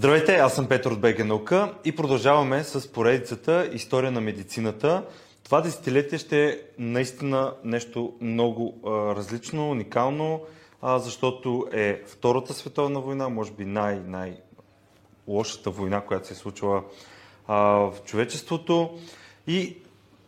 Здравейте, аз съм Петър от БГ Наука и продължаваме с поредицата История на медицината. Това десетилетие ще е наистина нещо много а, различно, уникално, а, защото е Втората световна война, може би най- най-лошата война, която се е случила а, в човечеството. И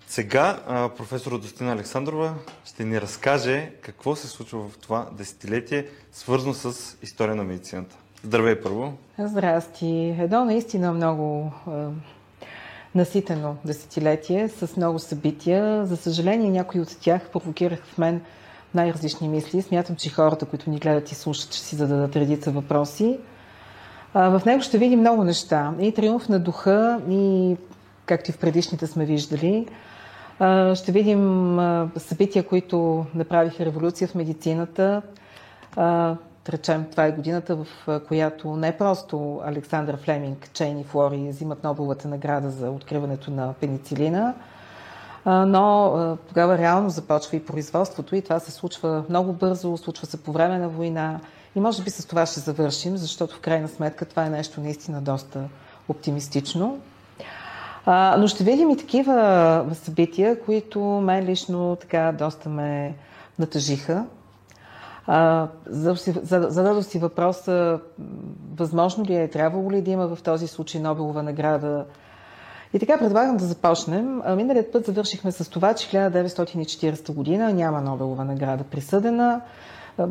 сега а, професор Достина Александрова ще ни разкаже какво се случва в това десетилетие, свързано с история на медицината. Здравей първо! Здрасти! Едно наистина много е, наситено десетилетие с много събития. За съжаление, някои от тях провокираха в мен най-различни мисли. Смятам, че хората, които ни гледат и слушат, ще си зададат редица въпроси. В него ще видим много неща. И триумф на духа, и както и в предишните сме виждали. Ще видим събития, които направиха революция в медицината. Речем, това е годината, в която не просто Александър Флеминг, Чейн и Флори взимат Нобеловата награда за откриването на пеницилина, но тогава реално започва и производството и това се случва много бързо, случва се по време на война и може би с това ще завършим, защото в крайна сметка това е нещо наистина доста оптимистично. Но ще видим и такива събития, които мен лично така доста ме натъжиха. Зададох си въпроса, възможно ли е, трябвало ли да има в този случай Нобелова награда. И така предлагам да започнем. Миналият път завършихме с това, че 1940 година няма Нобелова награда присъдена.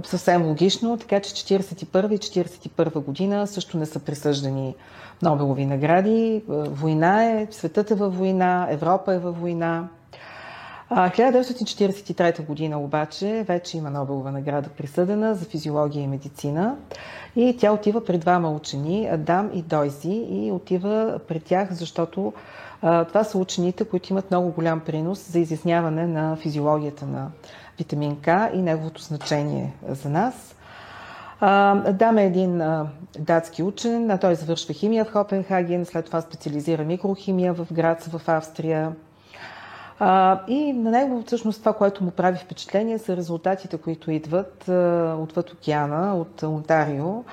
Съвсем логично, така че 41 и 41 година също не са присъждани Нобелови награди. Война е, светът е във война, Европа е във война. 1943 година обаче вече има Нобелова награда присъдена за физиология и медицина и тя отива при двама учени, Адам и Дойзи, и отива при тях, защото това са учените, които имат много голям принос за изясняване на физиологията на витамин К и неговото значение за нас. Адам е един датски учен, а той завършва химия в Хопенхаген, след това специализира микрохимия в Грац в Австрия. А, и на него всъщност това, което му прави впечатление, са резултатите, които идват а, отвъд океана, от Онтарио.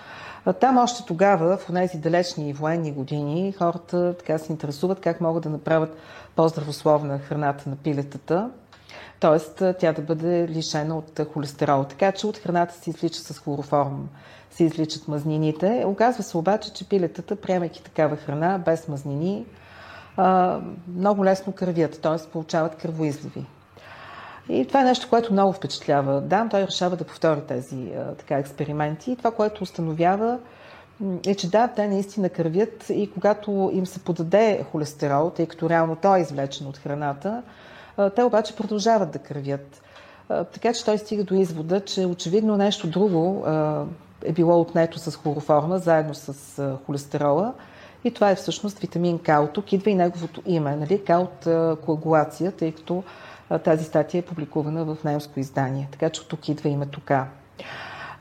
Там още тогава, в тези далечни военни години, хората така се интересуват как могат да направят по-здравословна храната на пилетата, т.е. тя да бъде лишена от холестерол. Така че от храната се излича с хлороформ, се изличат мазнините. Оказва се обаче, че пилетата, приемайки такава храна, без мазнини, много лесно кръвят, т.е. получават кръвоизливи. И това е нещо, което много впечатлява. Да, той решава да повтори тези така, експерименти. И това, което установява, е, че да, те наистина кървят и когато им се подаде холестерол, тъй като реално той е извлечен от храната, те обаче продължават да кървят. Така че той стига до извода, че очевидно нещо друго е било отнето с хлороформа, заедно с холестерола, и това е всъщност витамин К. От тук идва и неговото име, нали? К от коагулация, тъй като тази статия е публикувана в немско издание. Така че от тук идва името К.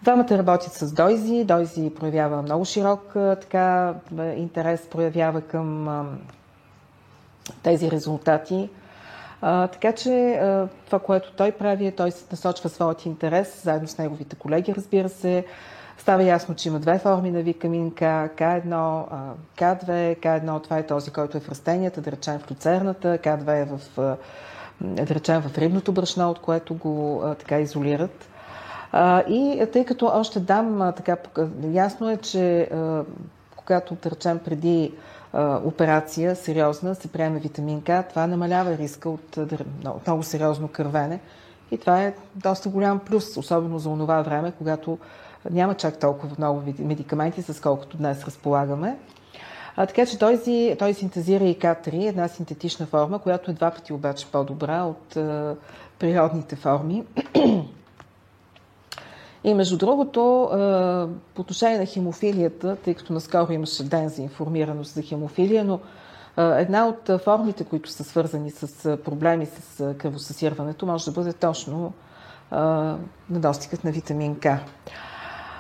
Двамата работят с Дойзи. Дойзи проявява много широк така, интерес, проявява към тези резултати. А, така че а, това, което той прави, е той насочва своят интерес, заедно с неговите колеги, разбира се, Става ясно, че има две форми на витамин К, К1, К2. К1 това е този, който е в растенията, да речем в люцерната, К2 е в, да речем в рибното брашно, от което го така изолират. И тъй като още дам така, ясно е, че когато, да речем, преди операция сериозна се приеме витамин К, това намалява риска от много сериозно кървене. И това е доста голям плюс, особено за онова време, когато няма чак толкова много медикаменти, с колкото днес разполагаме. А, така че той, той синтезира и К3, една синтетична форма, която е два пъти обаче по-добра от а, природните форми. И между другото, а, по отношение на хемофилията, тъй като наскоро имаше ден за информираност за хемофилия, но една от формите, които са свързани с проблеми с кръвосъсирването, може да бъде точно недостигът на витамин К.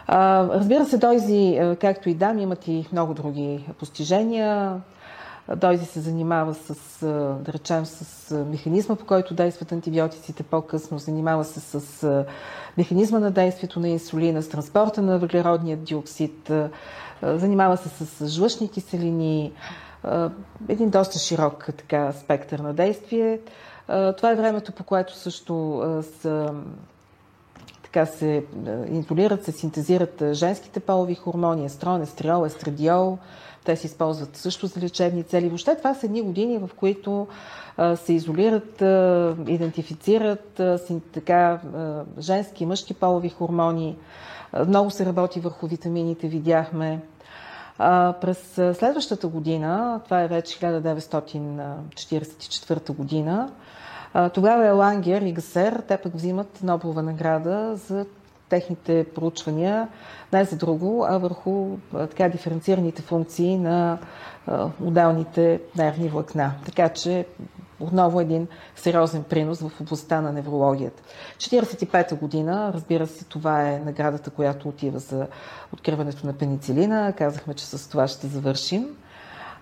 Разбира се, Дойзи, както и Дам, имат и много други постижения. Дойзи се занимава с, да речем, с механизма, по който действат антибиотиците по-късно, занимава се с механизма на действието на инсулина, с транспорта на въглеродния диоксид, занимава се с жлъчни киселини, един доста широк така, спектър на действие. Това е времето, по което също са така се интулират, се синтезират женските полови хормони, естрон, естриол, естрадиол. Те се използват също за лечебни цели. Въобще това са едни години, в които се изолират, идентифицират така, женски и мъжки полови хормони. Много се работи върху витамините, видяхме. През следващата година, това е вече 1944 година, тогава Елангер и Гасер, те пък взимат Нобелова награда за техните проучвания, не за друго, а върху така диференцираните функции на отделните нервни влакна. Така че отново един сериозен принос в областта на неврологията. 1945 година, разбира се, това е наградата, която отива за откриването на пеницилина. Казахме, че с това ще завършим.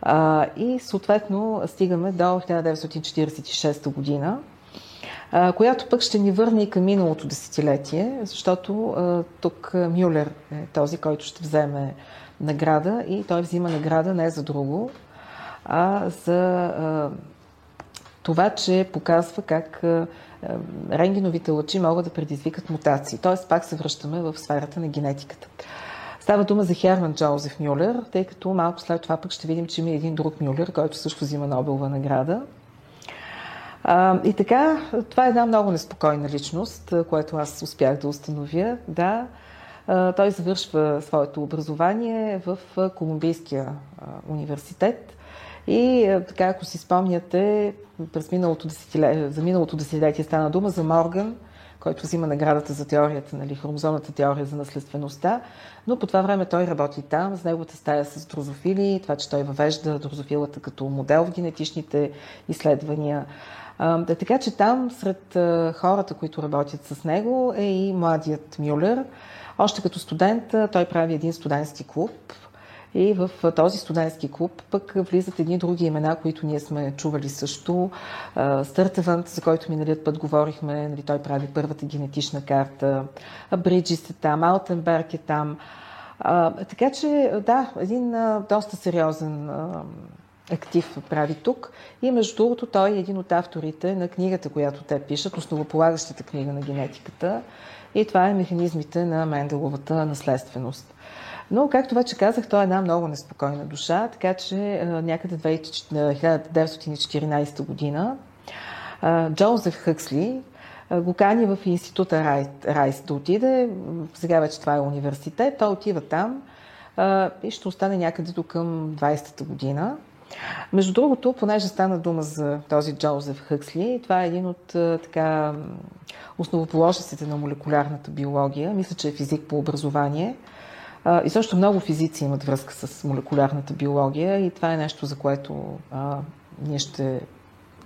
А, и съответно стигаме до 1946 година, а, която пък ще ни върне и към миналото десетилетие, защото а, тук Мюлер е този, който ще вземе награда и той взима награда не за друго, а за а, това, че показва как рентгеновите лъчи могат да предизвикат мутации. Тоест пак се връщаме в сферата на генетиката. Става дума за Херман Джозеф Мюлер, тъй като малко след това пък ще видим, че има един друг Мюлер, който също взима Нобелова награда. И така, това е една много неспокойна личност, което аз успях да установя. Да, той завършва своето образование в Колумбийския университет. И така, ако си спомняте, през миналото десетилетие, за миналото десетилетие стана дума за Морган, който взима наградата за теорията, нали, хромозомната теория за наследствеността, но по това време той работи там, с неговата стая с дрозофили, това, че той въвежда дрозофилата като модел в генетичните изследвания. А, така че там, сред хората, които работят с него, е и младият Мюлер. Още като студент той прави един студентски клуб, и в този студентски клуб пък влизат едни други имена, които ние сме чували също. Стъртевант, за който миналият път говорихме, нали, той прави първата генетична карта. Бриджис е там, Алтенберг е там. А, така че, да, един а, доста сериозен а, актив прави тук. И между другото, той е един от авторите на книгата, която те пишат, основополагащата книга на генетиката. И това е механизмите на Менделовата наследственост. Но, както вече казах, той е една много неспокойна душа, така че някъде 1914 година Джозеф Хъксли го кани в института Райс да отиде. Сега вече това е университет. Той отива там и ще остане някъде до към 20-та година. Между другото, понеже стана дума за този Джозеф Хъксли, това е един от така основоположниците на молекулярната биология. Мисля, че е физик по образование. И също много физици имат връзка с молекулярната биология и това е нещо, за което а, ние ще,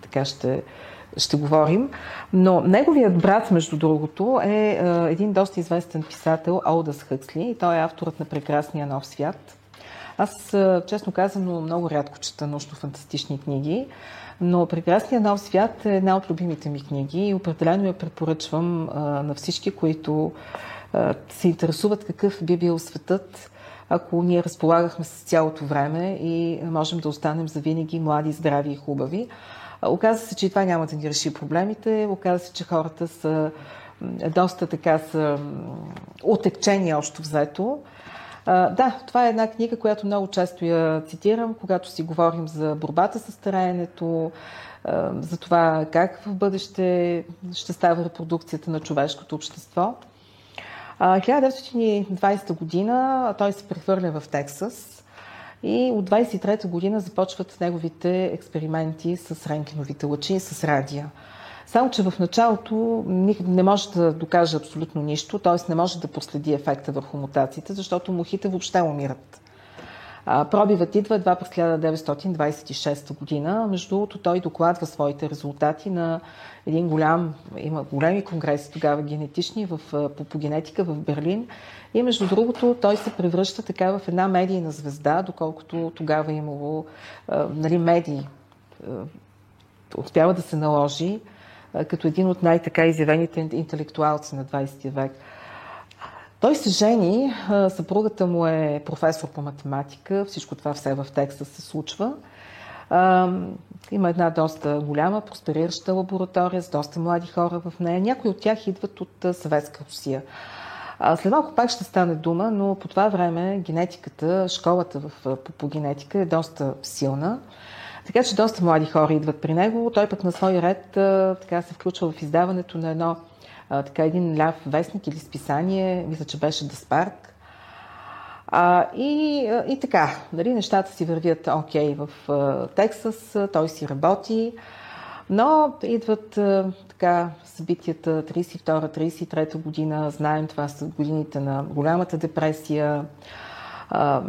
така ще, ще говорим. Но неговият брат, между другото, е а, един доста известен писател, Алдас Хъксли, и той е авторът на Прекрасния нов свят. Аз, честно казано, много рядко чета научно-фантастични книги, но Прекрасния нов свят е една от любимите ми книги и определено я препоръчвам а, на всички, които се интересуват какъв би бил светът, ако ние разполагахме с цялото време и можем да останем за винаги млади, здрави и хубави. Оказва се, че това няма да ни реши проблемите. Оказва се, че хората са доста така са отекчени още взето. Да, това е една книга, която много често я цитирам, когато си говорим за борбата с стараенето, за това как в бъдеще ще става репродукцията на човешкото общество. 1920 година той се прехвърля в Тексас и от 23 година започват неговите експерименти с рентгеновите лъчи и с радия. Само, че в началото не може да докаже абсолютно нищо, т.е. не може да последи ефекта върху мутациите, защото мухите въобще умират. Пробивът идва едва през 1926 година. Между другото, той докладва своите резултати на един голям, има големи конгреси тогава генетични в, по, по генетика в Берлин. И между другото, той се превръща така в една медийна звезда, доколкото тогава имало нали, медии. Успява да се наложи като един от най-така изявените интелектуалци на 20 век. Той се жени, съпругата му е професор по математика, всичко това все в текста се случва. Има една доста голяма, просперираща лаборатория с доста млади хора в нея. Някои от тях идват от Съветска Русия. След малко пак ще стане дума, но по това време генетиката, школата в, по, по генетика е доста силна. Така че доста млади хора идват при него. Той пък на свой ред така се включва в издаването на едно така един ляв вестник или списание, мисля, че беше Даспарк. А, и, и така, нали, нещата си вървят окей okay в а, Тексас, той си работи, но идват а, така събитията 32-33 година, знаем, това са годините на голямата депресия. А,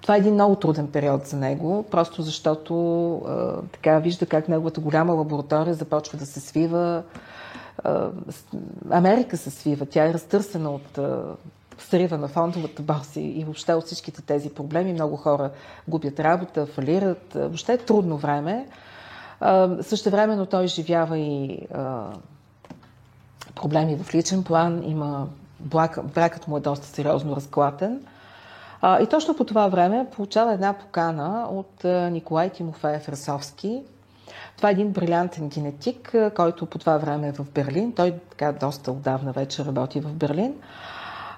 това е един много труден период за него, просто защото а, така вижда как неговата голяма лаборатория започва да се свива. Америка се свива, тя е разтърсена от срива на фондовата борса и въобще от всичките тези проблеми. Много хора губят работа, фалират. Въобще е трудно време. Също времено той изживява и проблеми в личен план. Има бракът му е доста сериозно разклатен. И точно по това време получава една покана от Николай Тимофеев Расовски. Това е един брилянтен генетик, който по това време е в Берлин. Той така доста отдавна вече работи в Берлин.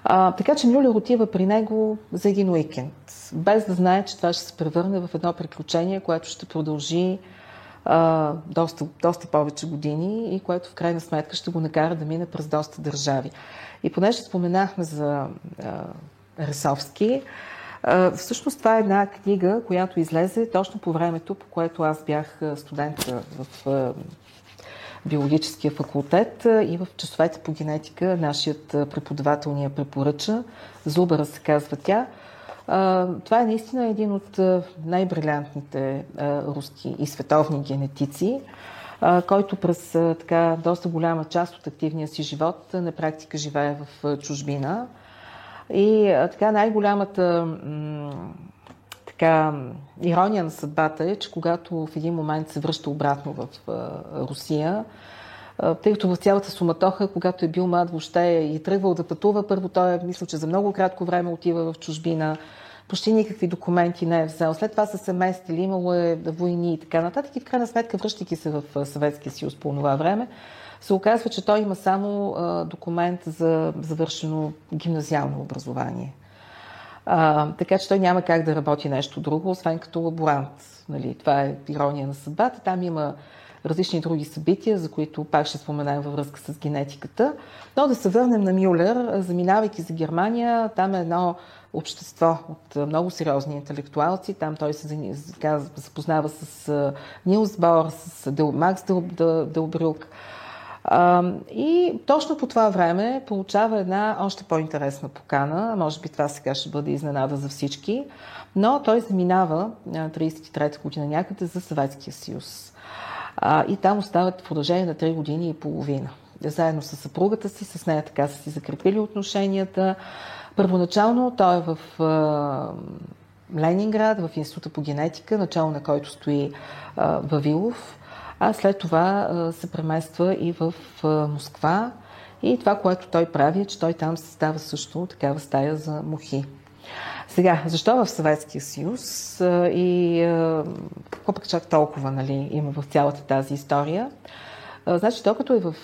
А, така че Мюлер отива при него за един уикенд, без да знае, че това ще се превърне в едно приключение, което ще продължи а, доста, доста повече години и което в крайна сметка ще го накара да мине през доста държави. И понеже споменахме за а, Ресовски, всъщност това е една книга, която излезе точно по времето, по което аз бях студент в биологическия факултет и в часовете по генетика нашият преподавател ни я препоръча. Зубъра се казва тя. Това е наистина един от най-брилянтните руски и световни генетици, който през така доста голяма част от активния си живот на практика живее в чужбина. И така най-голямата така, ирония на съдбата е, че когато в един момент се връща обратно в Русия, тъй като в цялата суматоха, когато е бил млад въобще и тръгвал да пътува, първо той е, мисля, че за много кратко време отива в чужбина, почти никакви документи не е взел. След това са се местили, имало е войни и така нататък. И в крайна сметка, връщайки се в Съветския съюз по това време, се оказва, че той има само документ за завършено гимназиално образование. А, така че той няма как да работи нещо друго, освен като лаборант. Нали, това е ирония на съдбата. Там има различни други събития, за които пак ще споменаем във връзка с генетиката. Но да се върнем на Мюлер, заминавайки за Германия, там е едно общество от много сериозни интелектуалци. Там той се запознава с Нилс Бауър, с Макс Делбрюк. И точно по това време получава една още по-интересна покана. Може би това сега ще бъде изненада за всички. Но той заминава 33-та година някъде за Съветския съюз. И там остават в продължение на 3 години и половина. Заедно с съпругата си, с нея така са си закрепили отношенията. Първоначално той е в Ленинград, в Института по генетика, начало на който стои Вавилов а след това се премества и в Москва. И това, което той прави, е, че той там създава също такава стая за мухи. Сега, защо в Съветския съюз и какво пък чак толкова нали, има в цялата тази история? Значи, докато е в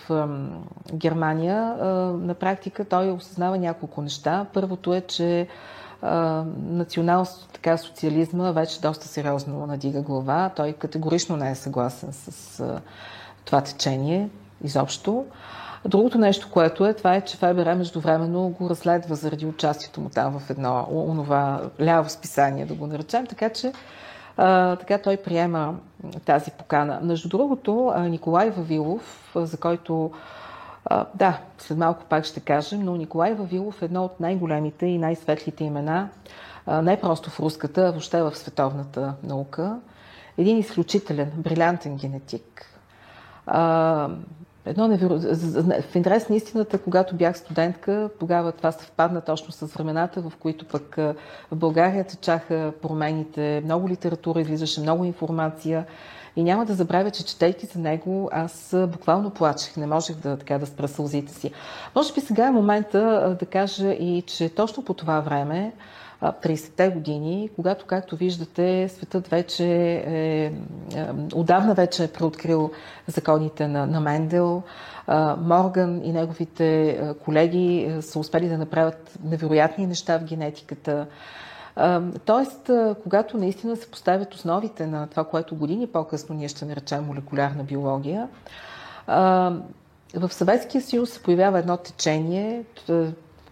Германия, на практика той осъзнава няколко неща. Първото е, че национал така, социализма вече доста сериозно надига глава. Той категорично не е съгласен с това течение изобщо. Другото нещо, което е, това е, че ФБР междувременно го разследва заради участието му там в едно онова ляво списание, да го наречем, така че а, така той приема тази покана. Между другото, Николай Вавилов, за който да, след малко пак ще кажем, но Николай Вавилов е едно от най-големите и най-светлите имена не просто в руската, а въобще в световната наука. Един изключителен, брилянтен генетик. Едно неверо... В интерес на истината, когато бях студентка, тогава това съвпадна точно с времената, в които пък в България течаха промените, много литература излизаше, много информация. И няма да забравя, че четейки за него, аз буквално плачех. Не можех да, така, да спра сълзите си. Може би сега е момента да кажа и, че точно по това време, 30-те години, когато, както виждате, светът вече е, е отдавна вече е преоткрил законите на, на Мендел. Морган и неговите колеги са успели да направят невероятни неща в генетиката. Тоест, когато наистина се поставят основите на това, което години по-късно ние ще наречем молекулярна биология, в Съветския съюз се появява едно течение,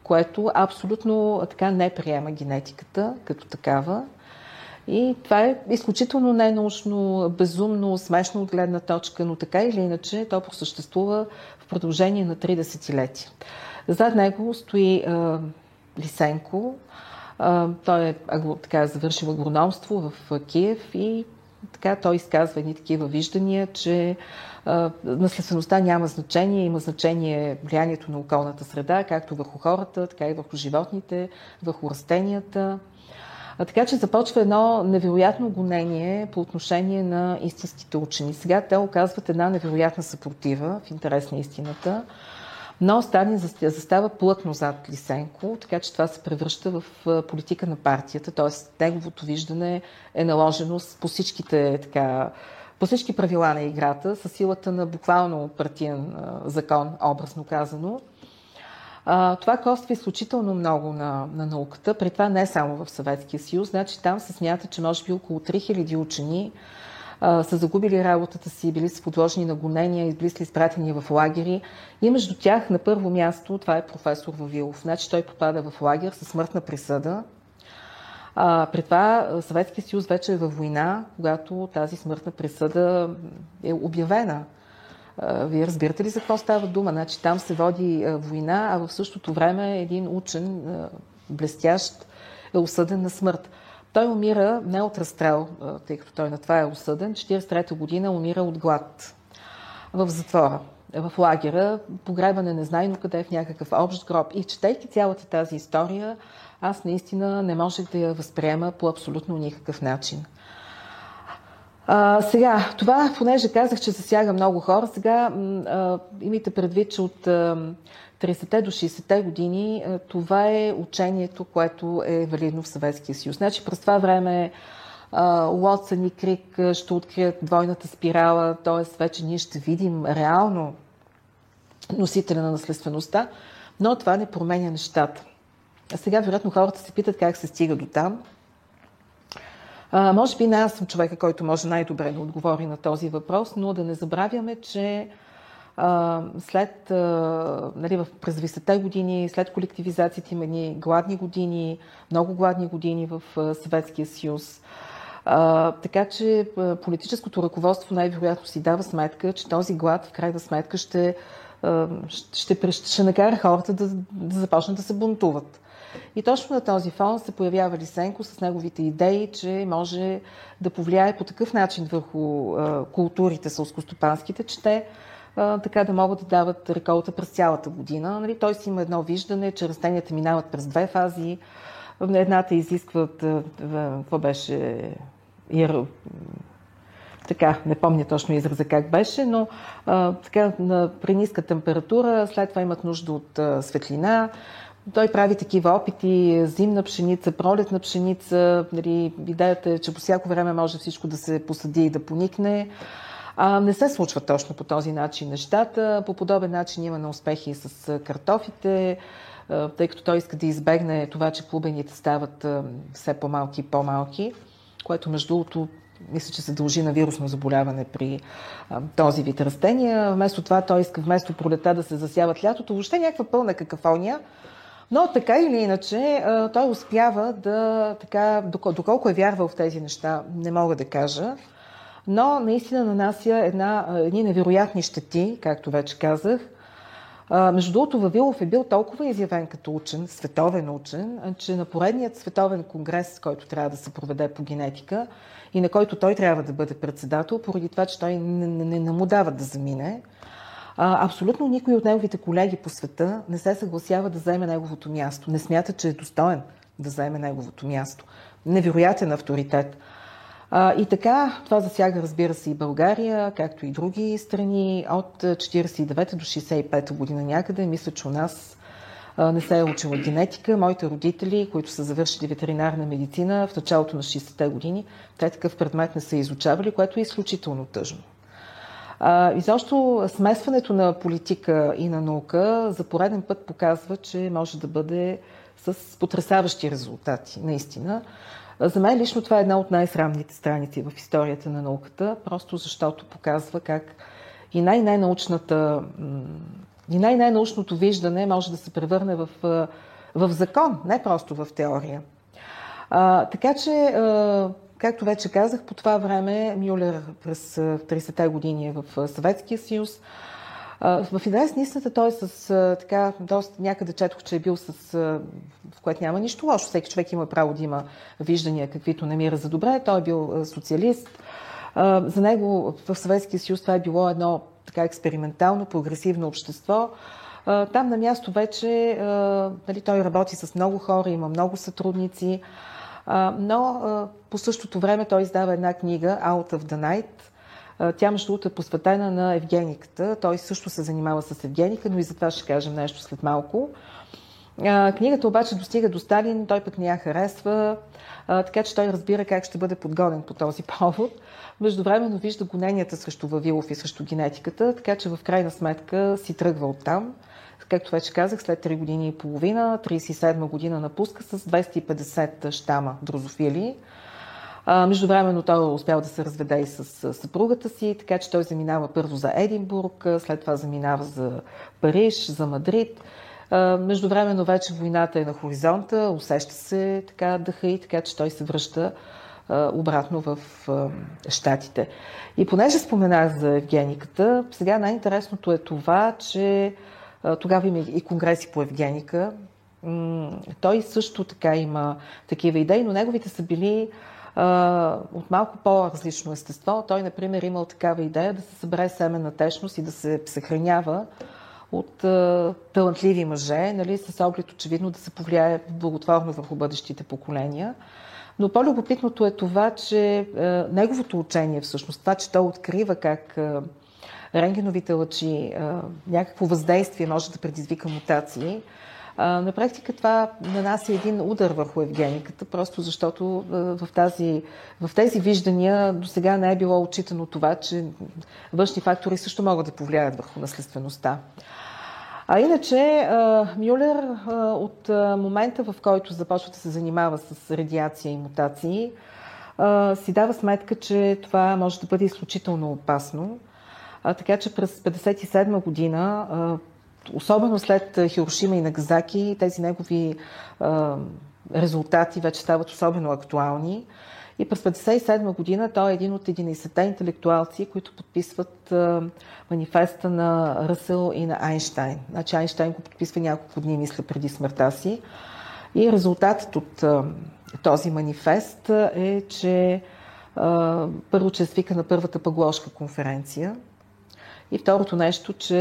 което абсолютно така не приема генетиката като такава. И това е изключително ненаучно, безумно, смешно от гледна точка, но така или иначе то просъществува в продължение на три десетилетия. Зад него стои а, Лисенко. А, той е така, завършил агрономство в Киев и така той изказва едни такива виждания, че наследствеността няма значение, има значение влиянието на околната среда, както върху хората, така и върху животните, върху растенията. А, така че започва едно невероятно гонение по отношение на истинските учени. Сега те оказват една невероятна съпротива в интерес на истината. Но Сталин застава плътно зад Лисенко, така че това се превръща в политика на партията, т.е. неговото виждане е наложено по всичките така, по всички правила на играта, с силата на буквално партиен закон, образно казано. това коства изключително много на, на науката, при това не само в Съветския съюз. Значи там се смята, че може би около 3000 учени са загубили работата си, били са подложени на гонения, били са изпратени в лагери. И между тях на първо място това е професор Вавилов. Значи той попада в лагер със смъртна присъда. А, при това Съветския съюз вече е във война, когато тази смъртна присъда е обявена. Вие разбирате ли за какво става дума? Значи там се води война, а в същото време един учен, блестящ, е осъден на смърт. Той умира не от разстрел, тъй като той на това е осъден. 43-та година умира от глад в затвора, в лагера, погребане незнайно къде, в някакъв общ гроб. И четейки цялата тази история, аз наистина не можех да я възприема по абсолютно никакъв начин. А, сега, това, понеже казах, че засяга много хора, сега а, имайте предвид, че от а, 30-те до 60-те години а, това е учението, което е валидно в Съветския съюз. Значи през това време Уотсън и Крик ще открият двойната спирала, т.е. вече ние ще видим реално носителя на наследствеността, но това не променя нещата. А сега, вероятно, хората се питат как се стига до там. А, може би не аз съм човека, който може най-добре да отговори на този въпрос, но да не забравяме, че след, нали, през 20-те години, след колективизацията има едни гладни години, много гладни години в Съветския съюз. Така че политическото ръководство най-вероятно си дава сметка, че този глад в крайна сметка ще, ще, ще, ще накара хората да, да започнат да се бунтуват. И точно на този фон се появява Лисенко с неговите идеи, че може да повлияе по такъв начин върху а, културите сълскостопанските, че те така да могат да дават реколта през цялата година. Нали, си има едно виждане, че растенията минават през две фази. Едната изискват, какво беше, така, не помня точно израза как беше, но а, така, на, при ниска температура, след това имат нужда от а, светлина, той прави такива опити, зимна пшеница, пролетна пшеница. Нали, идеята е, че по всяко време може всичко да се посади и да поникне. А, не се случва точно по този начин нещата. По подобен начин има на успехи с картофите, тъй като той иска да избегне това, че клубените стават все по-малки и по-малки, което между другото мисля, че се дължи на вирусно заболяване при а, този вид растения. Вместо това той иска вместо пролета да се засяват лятото. Въобще някаква пълна какафония. Но така или иначе, той успява да, така, доколко е вярвал в тези неща, не мога да кажа, но наистина нанася една, едни невероятни щети, както вече казах. Между другото, Вавилов е бил толкова изявен като учен, световен учен, че на поредният световен конгрес, който трябва да се проведе по генетика и на който той трябва да бъде председател, поради това, че той не, не, не му дава да замине, абсолютно никой от неговите колеги по света не се съгласява да вземе неговото място. Не смята, че е достоен да вземе неговото място. Невероятен авторитет. А, и така, това засяга, разбира се, и България, както и други страни от 49 до 65 година някъде. Мисля, че у нас не се е учила генетика. Моите родители, които са завършили ветеринарна медицина в началото на 60-те години, те такъв предмет не са изучавали, което е изключително тъжно. А, изобщо смесването на политика и на наука за пореден път показва, че може да бъде с потрясаващи резултати, наистина. За мен лично това е една от най-срамните страници в историята на науката, просто защото показва как и най-най-научната и най-най-научното виждане може да се превърне в, в закон, не просто в теория. А, така че, а, както вече казах, по това време Мюлер през 30-те години е в Съветския съюз. В интерес на истината той с така, доста някъде четох, че е бил с, в което няма нищо лошо. Всеки човек има право да има виждания, каквито намира за добре. Той е бил социалист. За него в Съветския съюз това е било едно така експериментално, прогресивно общество. Там на място вече нали, той работи с много хора, има много сътрудници, но по същото време той издава една книга Out of the Night, тя, между другото, е посветена на евгениката. Той също се занимава с евгеника, но и за това ще кажем нещо след малко. Книгата обаче достига до Сталин, той пък не я харесва, така че той разбира как ще бъде подгонен по този повод. Междувременно вижда гоненията срещу Вавилов и срещу генетиката, така че в крайна сметка си тръгва от там. Както вече казах, след 3 години и половина, 37 година напуска с 250 щама дрозофили. Междувременно той успял да се разведе и с съпругата си, така че той заминава първо за Единбург, след това заминава за Париж, за Мадрид. Междувременно вече войната е на хоризонта, усеща се така дъха и така, че той се връща обратно в Штатите. И понеже споменах за евгениката, сега най-интересното е това, че тогава има и конгреси по евгеника. Той също така има такива идеи, но неговите са били от малко по-различно естество. Той, например, имал такава идея да се събере семена течност и да се съхранява от а, талантливи мъже, нали, с оглед очевидно да се повлияе благотворно върху бъдещите поколения. Но по-любопитното е това, че а, неговото учение, всъщност, това, че той открива как а, рентгеновите лъчи, а, някакво въздействие може да предизвика мутации, на практика това нанася един удар върху Евгениката, просто защото в, тази, в тези виждания до сега не е било отчитано това, че външни фактори също могат да повлияят върху наследствеността. А иначе Мюлер от момента, в който започва да се занимава с радиация и мутации, си дава сметка, че това може да бъде изключително опасно. Така че през 1957 година особено след Хирошима и Нагазаки, тези негови а, резултати вече стават особено актуални. И през 1957 година той е един от 11-те интелектуалци, които подписват а, манифеста на Ръсъл и на Айнштайн. Значи Айнштайн го подписва няколко дни, мисля, преди смъртта си. И резултатът от а, този манифест е, че първо, че е свика на първата пагложка конференция, и второто нещо, че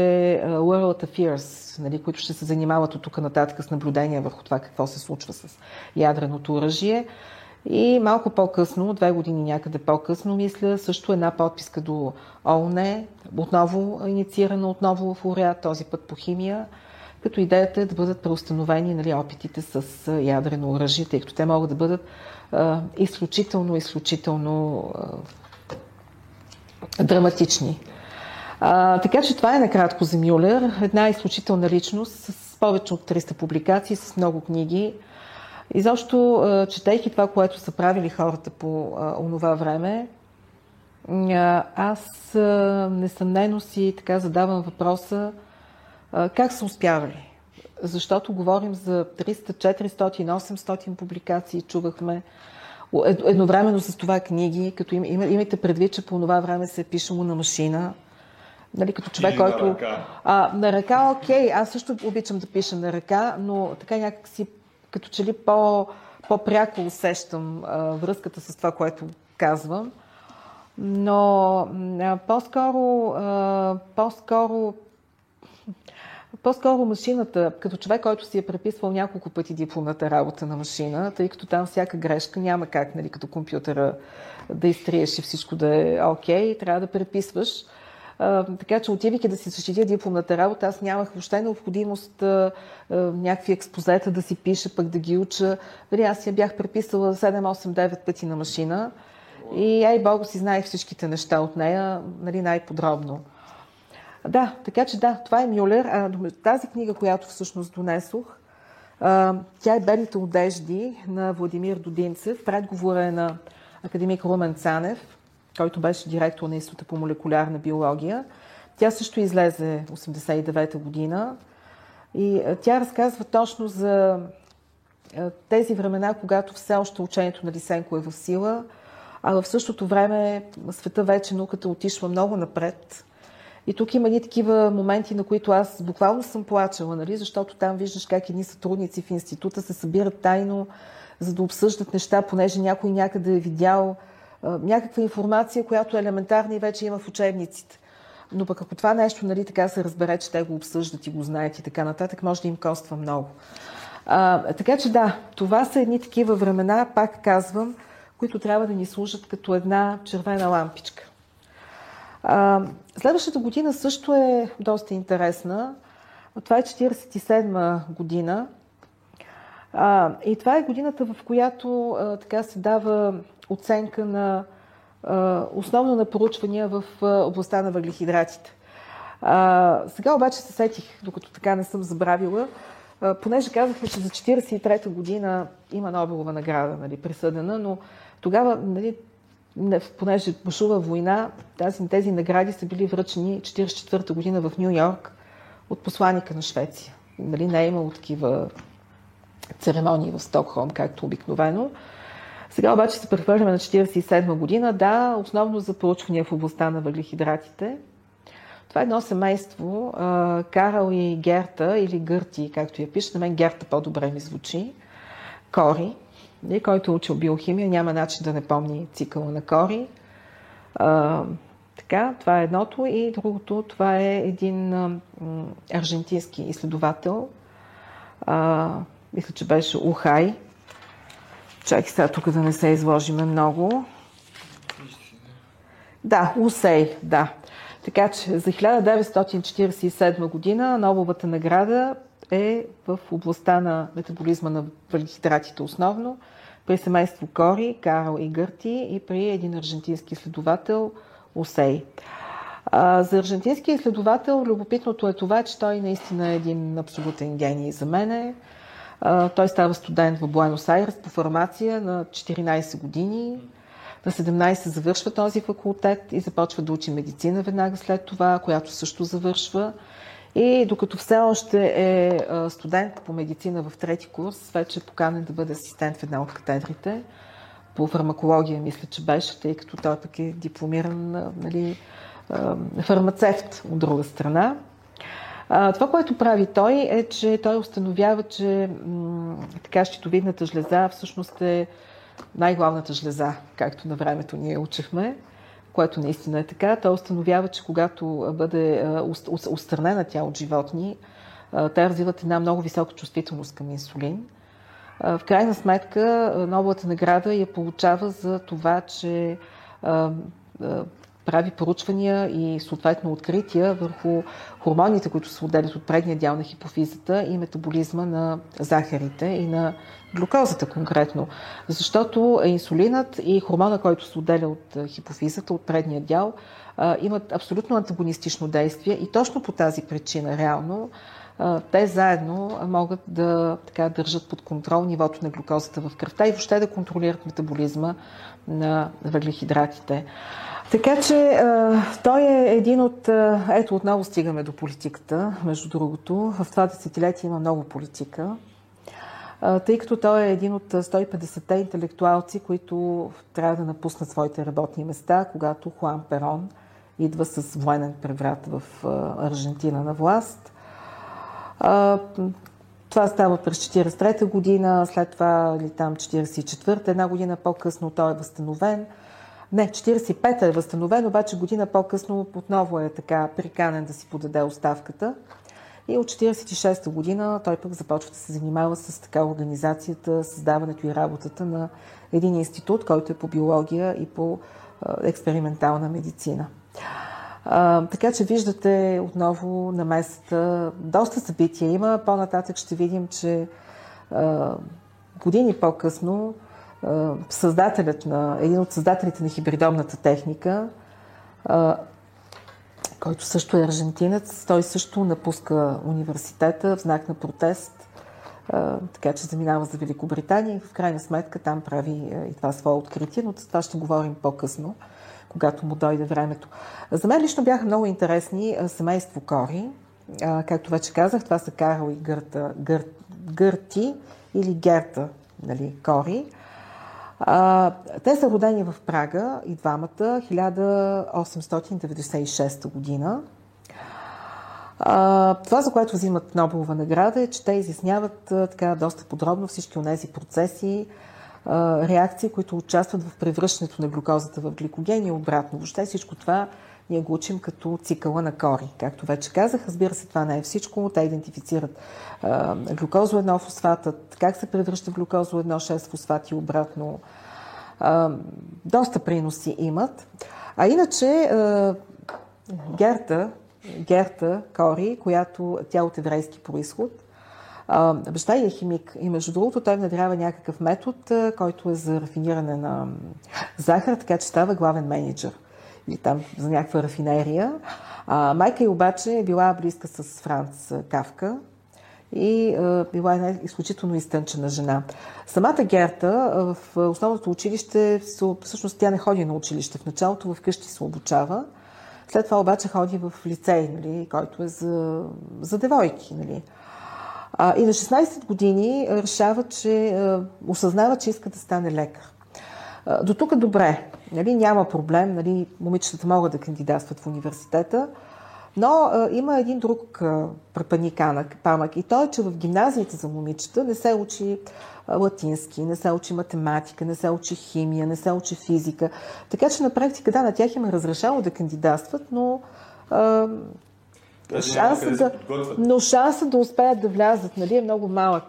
World Affairs, нали, които ще се занимават от тук нататък с наблюдения върху това какво се случва с ядреното оръжие. И малко по-късно, две години някъде по-късно, мисля, също една подписка до ООН, отново инициирана отново в УРЯ, този път по химия, като идеята е да бъдат преустановени нали, опитите с ядрено оръжие, тъй като те могат да бъдат а, изключително, изключително а, драматични. А, така че това е накратко за Мюлер. Една изключителна личност с повече от 300 публикации, с много книги. И защо, четейки това, което са правили хората по онова време, аз несъмнено си така задавам въпроса как са успявали. Защото говорим за 300, 400, 800 публикации, чувахме едновременно с това книги, като им, имайте предвид, че по това време се е пишело на машина, Нали, като човек, Или който... На ръка. А, на ръка, окей, аз също обичам да пиша на ръка, но така някакси като че ли по, по-пряко усещам а, връзката с това, което казвам. Но а, по-скоро, а, по-скоро по-скоро машината, като човек, който си е преписвал няколко пъти дипломната работа на машина, тъй като там всяка грешка няма как, нали, като компютъра да изтриеш и всичко да е окей, okay, трябва да преписваш. Така че отивайки да си защитя дипломната работа, аз нямах въобще необходимост а, а, някакви експозета да си пиша, пък да ги уча. Дали аз я бях преписала 7, 8, 9 пъти на машина и ай Богу си знаех всичките неща от нея, нали, най-подробно. Да, така че да, това е Мюлер. А, тази книга, която всъщност донесох, а, тя е Белите одежди на Владимир Додинцев. Предговора е на академик Румен Цанев, който беше директор на Института по молекулярна биология. Тя също излезе 89-та година и тя разказва точно за тези времена, когато все още учението на Лисенко е в сила, а в същото време света вече науката отишва много напред. И тук има едни такива моменти, на които аз буквално съм плачала, нали? защото там виждаш как едни сътрудници в института се събират тайно, за да обсъждат неща, понеже някой някъде е видял някаква информация, която е елементарна и вече има в учебниците. Но пък ако това нещо, нали, така се разбере, че те го обсъждат и го знаят и така нататък, може да им коства много. А, така че да, това са едни такива времена, пак казвам, които трябва да ни служат като една червена лампичка. А, следващата година също е доста интересна. Това е 47 година. А, и това е годината, в която а, така се дава оценка на основно на поручвания в областта на въглехидратите. Сега обаче се сетих, докато така не съм забравила, понеже казахме, че за 43-та година има Нобелова награда, нали, присъдена, но тогава, нали, понеже бушува война, тази, тези награди са били връчени 44-та година в Нью Йорк от посланника на Швеция. Нали, не е имало такива церемонии в Стокхолм, както обикновено. Сега обаче се прехвърляме на 1947 година, да, основно за проучвания в областта на въглехидратите. Това е едно семейство, Карл и Герта, или Гърти, както я пише, на мен Герта по-добре ми звучи, Кори, който е учил биохимия, няма начин да не помни цикъла на Кори. А, така, това е едното. И другото, това е един а, аржентински изследовател. А, мисля, че беше Ухай. Чакай сега тук да не се изложиме много. Да, Усей, да. Така че за 1947 година Нобеловата награда е в областта на метаболизма на въглехидратите основно, при семейство Кори, Карл и Гърти и при един аржентински изследовател Осей. За аржентински изследовател любопитното е това, че той наистина е един абсолютен гений за мене. Той става студент в Буенос Айрес по формация на 14 години. На 17 завършва този факултет и започва да учи медицина веднага след това, която също завършва. И докато все още е студент по медицина в трети курс, вече е поканен да бъде асистент в една от катедрите. По фармакология, мисля, че беше, тъй като той пък е дипломиран нали, фармацевт от друга страна. Това, което прави той, е, че той установява, че така щитовидната жлеза всъщност е най-главната жлеза, както на времето ние учихме което наистина е така. Той установява, че когато бъде устранена тя от животни, те развиват една много висока чувствителност към инсулин. В крайна сметка, новата награда я получава за това, че прави поручвания и съответно открития върху хормоните, които се отделят от предния дял на хипофизата и метаболизма на захарите и на глюкозата конкретно. Защото инсулинът и хормона, който се отделя от хипофизата, от предния дял, имат абсолютно антагонистично действие и точно по тази причина, реално, те заедно могат да така, държат под контрол нивото на глюкозата в кръвта и въобще да контролират метаболизма на въглехидратите. Така че той е един от... Ето, отново стигаме до политиката, между другото. В това десетилетие има много политика, тъй като той е един от 150-те интелектуалци, които трябва да напуснат своите работни места, когато Хуан Перон идва с военен преврат в Аржентина на власт. Това става през 43-та година, след това или там 44-та, една година по-късно той е възстановен. Не, 45-та е възстановен, обаче година по-късно отново е така приканен да си подаде оставката. И от 46-та година той пък започва да се занимава с така организацията, създаването и работата на един институт, който е по биология и по експериментална медицина. А, така че виждате отново на места доста събития има. По-нататък ще видим, че а, години по-късно създателят на, един от създателите на хибридомната техника, който също е аржентинец, той също напуска университета в знак на протест, така че заминава за Великобритания и в крайна сметка там прави и това свое откритие, но това ще говорим по-късно когато му дойде времето. За мен лично бяха много интересни семейство Кори. Както вече казах, това са Карл и Гърта, Гър, Гърти или Герта нали, Кори. Те са родени в Прага и двамата 1896 година. това, за което взимат Нобелова награда, е, че те изясняват така доста подробно всички от тези процеси, реакции, които участват в превръщането на глюкозата в гликоген и обратно. Въобще всичко това ние го учим като цикъла на кори. Както вече казах, разбира се, това не е всичко. Те идентифицират глюкозо 1 фосфатът, как се превръща глюкозо 1 6 фосфат и обратно. А, доста приноси имат. А иначе а, Герта, Герта Кори, която тя от еврейски происход, а, баща е химик и между другото той внедрява някакъв метод, който е за рафиниране на захар, така че става главен менеджер или там за някаква рафинерия. А, майка й обаче е била близка с Франц Кавка и а, била една изключително изтънчена жена. Самата Герта в основното училище, всъщност тя не ходи на училище в началото, вкъщи се обучава. След това обаче ходи в лицей, нали, който е за, за девойки. Нали. А, и на 16 години решава, че а, осъзнава, че иска да стане лекар. До тук добре. Нали, няма проблем. Нали, момичетата могат да кандидатстват в университета. Но а, има един друг препаник памък и то е, че в гимназиите за момичета не се учи а, латински, не се учи математика, не се учи химия, не се учи физика. Така че на практика, да, на тях им е разрешало да кандидатстват, но а, шанса да, но шансът да успеят да влязат нали, е много малък.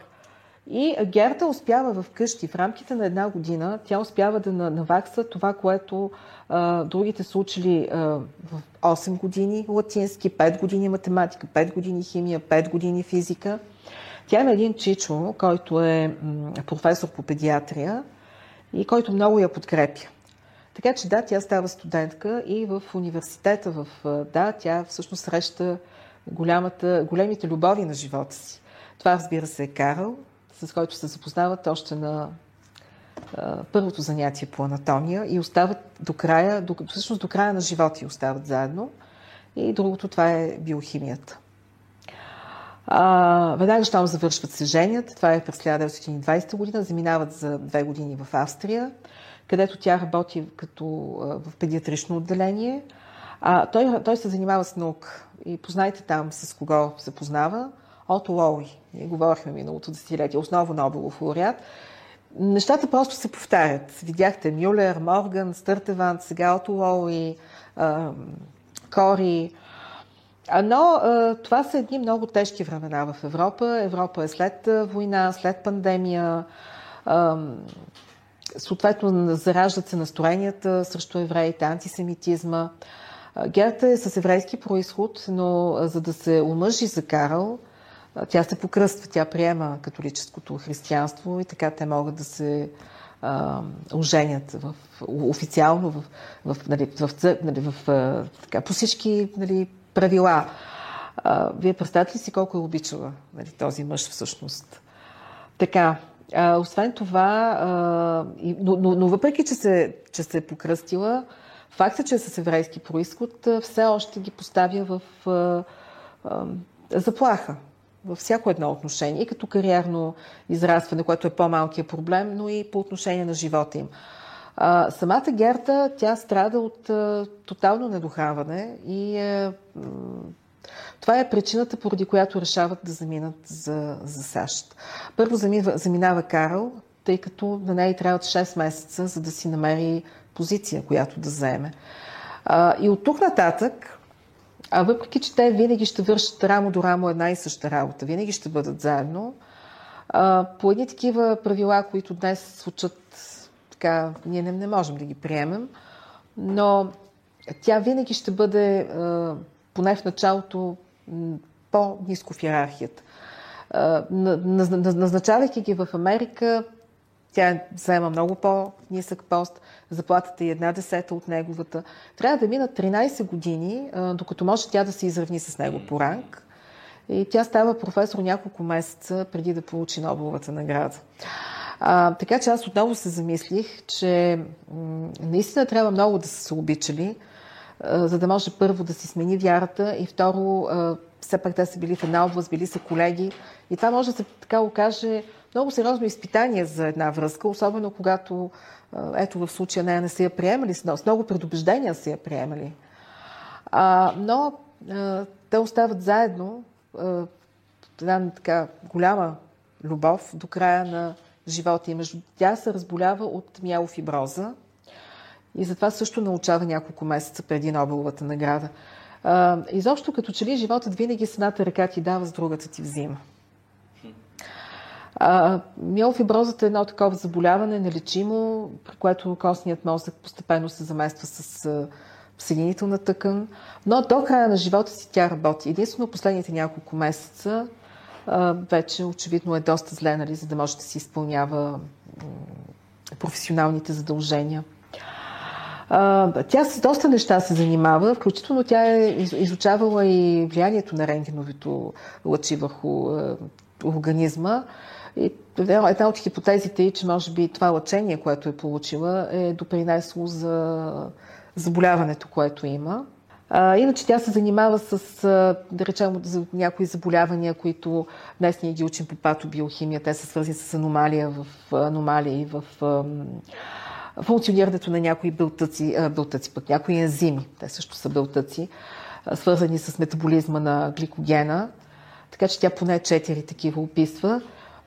И Герта успява в къщи, в рамките на една година, тя успява да навакса това, което а, другите са учили а, в 8 години латински, 5 години математика, 5 години химия, 5 години физика. Тя има един чичо, който е професор по педиатрия и който много я подкрепя. Така че да, тя става студентка и в университета, в, да, тя всъщност среща голямата, големите любови на живота си. Това, разбира се, е Карл, с който се запознават още на а, първото занятие по анатомия и остават до края, до, всъщност до края на живота и остават заедно. И другото, това е биохимията. А, веднага, щом завършват се това е през 1920 година, заминават за две години в Австрия, където тя работи като в педиатрично отделение. А, той, той се занимава с наука и познайте там с кого се познава. Ото Лоуи. Ние говорихме миналото десетилетие, основно Нобелов лауреат. Нещата просто се повтарят. Видяхте Мюлер, Морган, Стъртеван, сега Ото Лоуи, Кори. Но това са едни много тежки времена в Европа. Европа е след война, след пандемия. Съответно, зараждат се настроенията срещу евреите, антисемитизма. Герта е с еврейски происход, но за да се омъжи за Карл, тя се покръства, тя приема католическото християнство и така те могат да се а, оженят в, официално в, в, нали, в, нали, в, така, по всички нали, правила. А, вие представете ли си колко е обичала нали, този мъж всъщност? Така, а, освен това, а, и, но, но, но въпреки, че се, че се е покръстила, Фактът, че е с еврейски происход, все още ги поставя в а, а, заплаха във всяко едно отношение, и като кариерно израстване, което е по-малкият проблем, но и по отношение на живота им. А, самата Герта, тя страда от а, тотално недохаване и а, това е причината, поради която решават да заминат за, за САЩ. Първо заминава, заминава Карл, тъй като на нея трябват 6 месеца, за да си намери позиция, която да заеме. А, и от тук нататък, а въпреки, че те винаги ще вършат рамо до рамо една и съща работа, винаги ще бъдат заедно, а, по едни такива правила, които днес случат така, ние не, не можем да ги приемем, но тя винаги ще бъде, а, поне в началото, по-низко в иерархията. Назначавайки ги в Америка, тя заема много по-нисък пост, заплатата е една десета от неговата. Трябва да минат 13 години, докато може тя да се изравни с него по ранг. И тя става професор няколко месеца преди да получи Нобеловата награда. А, така че аз отново се замислих, че м- наистина трябва много да са се обичали, а, за да може първо да си смени вярата и второ, а, все пак те са били в една област, били са колеги. И това може да се така окаже много сериозно изпитание за една връзка, особено когато, ето в случая нея не са я приемали, с много предубеждения са я приемали. А, но а, те остават заедно а, една така голяма любов до края на живота им. Тя се разболява от миелофиброза и затова също научава няколко месеца преди Нобеловата награда. А, изобщо, като че ли животът винаги с едната ръка ти дава, с другата ти взима. Миелофиброзата е едно такова заболяване, нелечимо, при което костният мозък постепенно се замества с съединителна тъкан, но до края на живота си тя работи. Единствено последните няколко месеца вече очевидно е доста зле, нали, за да може да си изпълнява професионалните задължения. Тя с доста неща се занимава, включително тя е изучавала и влиянието на рентгеновито лъчи върху организма. И една от хипотезите е, че може би това лъчение, което е получила, е допринесло за заболяването, което има. А, иначе тя се занимава с, да речем, за някои заболявания, които днес ние ги учим по патобиохимия. Те са свързани с аномалия в аномалии в функционирането на някои белтъци, белтъци пък някои ензими. Те също са белтъци, свързани с метаболизма на гликогена. Така че тя поне четири такива описва.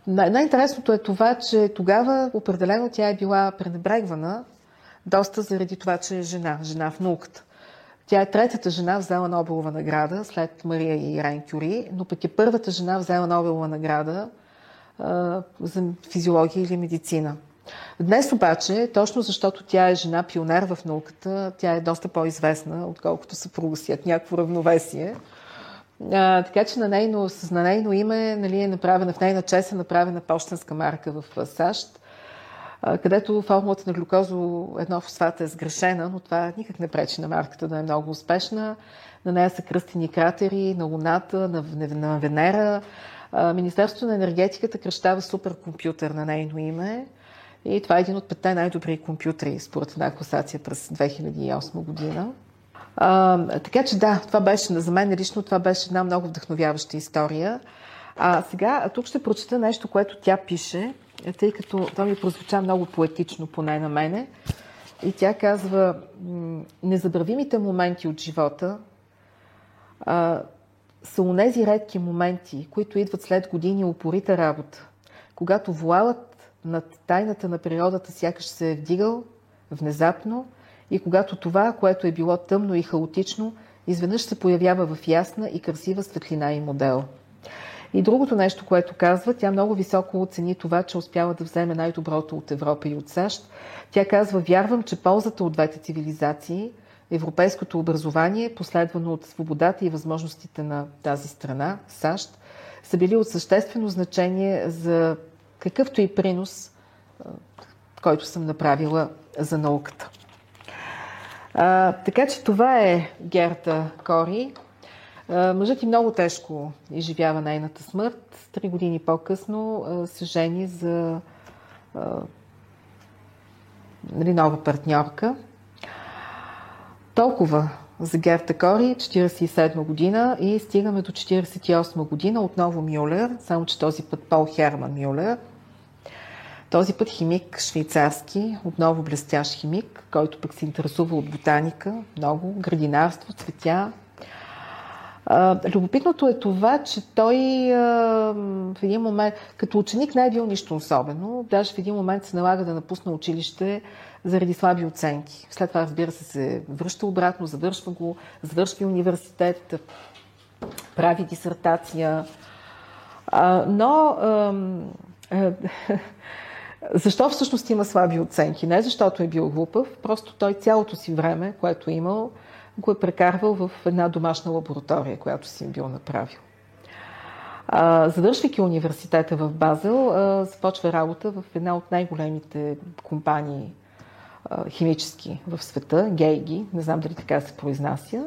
Най-интересното е това, че тогава определено тя е била пренебрегвана доста заради това, че е жена, жена в науката. Тя е третата жена взела Нобелова награда след Мария и Ирайн Кюри, но пък е първата жена взела Нобелова награда а, за физиология или медицина. Днес обаче, точно защото тя е жена пионер в науката, тя е доста по-известна, отколкото съпруга си, от някакво равновесие. А, така че на нейно, на нейно име нали, е направена, в нейна чест е направена почтенска марка в САЩ където формулата на глюкозо едно фосфата е сгрешена, но това никак не пречи на марката да е много успешна. На нея са кръстени кратери на Луната, на, на Венера. Министерството на енергетиката кръщава суперкомпютър на нейно име. И това е един от петте най-добри компютри, според една класация през 2008 година. А, така че да, това беше, за мен лично това беше една много вдъхновяваща история. А сега тук ще прочета нещо, което тя пише тъй като това ми прозвуча много поетично, поне на мене. И тя казва, незабравимите моменти от живота а, са унези редки моменти, които идват след години упорита работа, когато вуалът над тайната на природата сякаш се е вдигал внезапно и когато това, което е било тъмно и хаотично, изведнъж се появява в ясна и красива светлина и модел – и другото нещо, което казва, тя много високо оцени това, че успява да вземе най-доброто от Европа и от САЩ. Тя казва, вярвам, че ползата от двете цивилизации, европейското образование, последвано от свободата и възможностите на тази страна, САЩ, са били от съществено значение за какъвто и принос, който съм направила за науката. А, така че това е Герта Кори. Мъжът и много тежко изживява нейната смърт. Три години по-късно се жени за нали, нова партньорка. Толкова за Герта Кори, 47 година и стигаме до 48 година, отново Мюлер, само че този път Пол Херман Мюлер. Този път химик швейцарски, отново блестящ химик, който пък се интересува от ботаника, много, градинарство, цветя. Любопитното е това, че той в един момент, като ученик не е бил нищо особено, даже в един момент се налага да напусне училище заради слаби оценки. След това, разбира се, се връща обратно, завършва го, завършва университет, прави дисертация. Но защо всъщност има слаби оценки? Не защото е бил глупав, просто той цялото си време, което е имал, го е прекарвал в една домашна лаборатория, която си е бил направил. Завършвайки университета в Базел, започва работа в една от най-големите компании химически в света, Гейги, не знам дали така се произнася.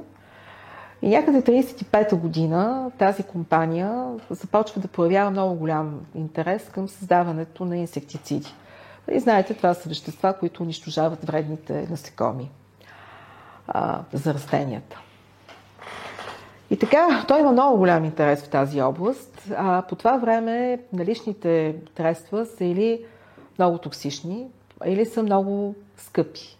И някъде 35-та година тази компания започва да проявява много голям интерес към създаването на инсектициди. И знаете, това са вещества, които унищожават вредните насекоми а, за растенията. И така, той има много голям интерес в тази област, а по това време наличните средства са или много токсични, или са много скъпи.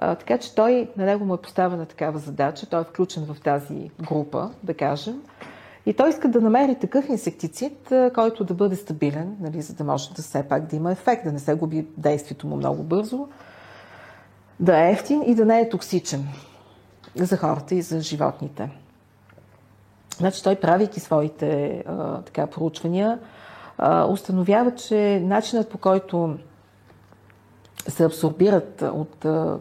Така че той, на него му е поставена такава задача, той е включен в тази група, да кажем, и той иска да намери такъв инсектицид, който да бъде стабилен, нали, за да може да все пак да има ефект, да не се губи действието му много бързо, да е ефтин и да не е токсичен за хората и за животните. Значи той, правейки своите а, така, проучвания, а, установява, че начинът по който се абсорбират от а,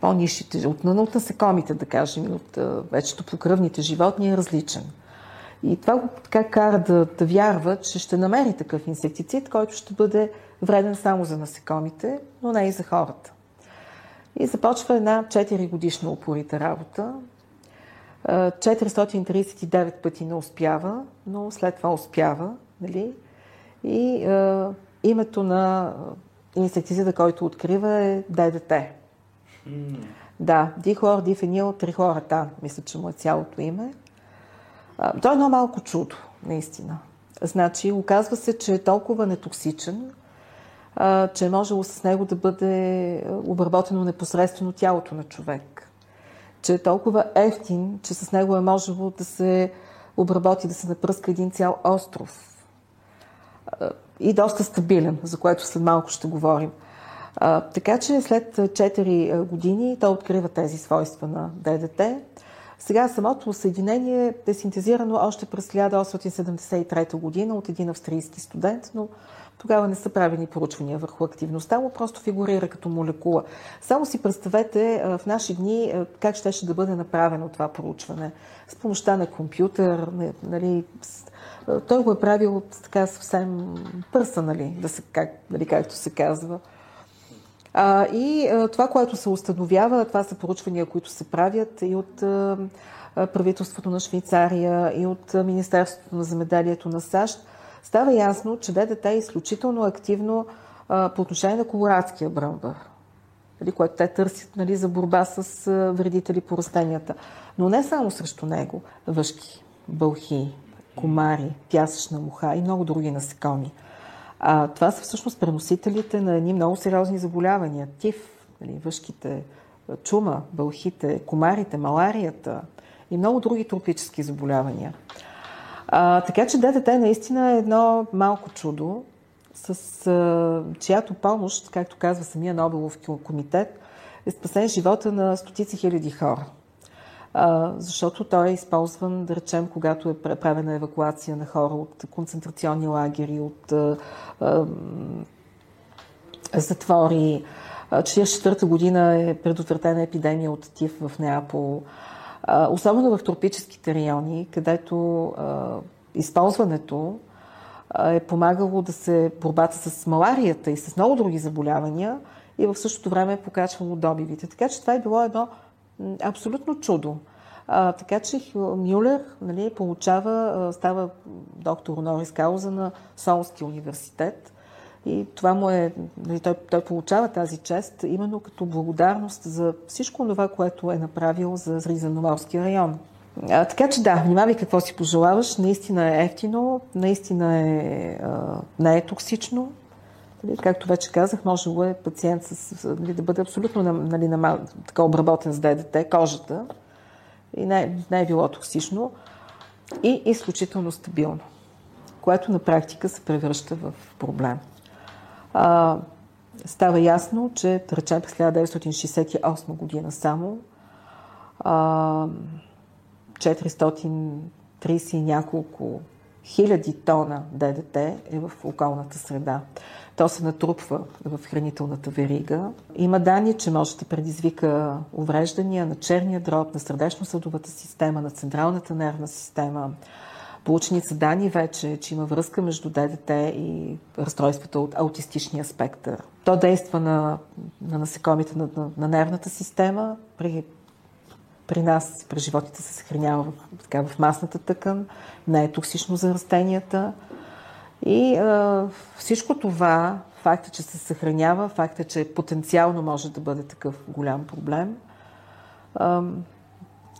по-нишите, от, от насекомите, да кажем, от вече покръвните животни е различен. И това го така кара да, да вярва, че ще намери такъв инсектицид, който ще бъде вреден само за насекомите, но не и за хората. И започва една 4 годишна упорита работа. 439 пъти не успява, но след това успява. Нали? И е, името на инсектицида, който открива е ДДТ. Mm. Да, дихлор, дифенил, трихлоратан, мисля, че му е цялото име. А, той е едно малко чудо, наистина. Значи, оказва се, че е толкова нетоксичен, че е можело с него да бъде обработено непосредствено тялото на човек. Че е толкова ефтин, че с него е можело да се обработи, да се напръска един цял остров и доста стабилен, за което след малко ще говорим. А, така че след 4 години той открива тези свойства на ДДТ. Сега самото съединение е синтезирано още през 1873 година от един австрийски студент, но тогава не са правени поручвания върху активността му, просто фигурира като молекула. Само си представете в наши дни как ще, да бъде направено това проучване. С помощта на компютър, нали, той го е правил така съвсем пърса, нали, да се, как, нали, както се казва. А, и а, това, което се установява, това са поручвания, които се правят и от а, правителството на Швейцария, и от Министерството на земеделието на САЩ, става ясно, че ДДТ е изключително активно а, по отношение на колорадския бръмбър, нали, което те търсят нали, за борба с а, вредители по растенията. Но не само срещу него. Въшки, бълхи, комари, пясъчна муха и много други насекоми. А, това са всъщност преносителите на едни много сериозни заболявания. Тиф, нали, въшките, чума, бълхите, комарите, маларията и много други тропически заболявания. А, така че ДДТ наистина е едно малко чудо, с а, чиято помощ, както казва самия Нобелов комитет, е спасен живота на стотици хиляди хора защото той е използван, да речем, когато е правена евакуация на хора от концентрационни лагери, от затвори. 1944 година е предотвратена епидемия от ТИФ в Неапол. Особено в тропическите райони, където използването е помагало да се борбата с маларията и с много други заболявания и в същото време е покачвало добивите. Така че това е било едно абсолютно чудо. А, така че Мюлер нали, получава, става доктор Норис Кауза на Солнския университет. И това му е, нали, той, той получава тази чест именно като благодарност за всичко това, което е направил за Средиземноморския район. А, така че да, внимавай какво си пожелаваш. Наистина е ефтино, наистина е, а, не е токсично. Нали, както вече казах, можело е пациент с, нали, да бъде абсолютно нали, на, така обработен с ДДТ, кожата. И не, е било токсично. И изключително стабилно, което на практика се превръща в проблем. А, става ясно, че, речем, през 1968 година само а, 430 и няколко хиляди тона ДДТ е в околната среда. То се натрупва в хранителната верига. Има данни, че може да предизвика увреждания на черния дроб, на сърдечно-съдовата система, на централната нервна система. Получени са данни вече, че има връзка между ДДТ и разстройствата от аутистичния спектър. То действа на, на насекомите на, на, на нервната система. При, при нас, при животните се съхранява в, така, в масната тъкан, не е токсично за растенията. И а, всичко това, факта, че се съхранява, факта, че потенциално може да бъде такъв голям проблем, а,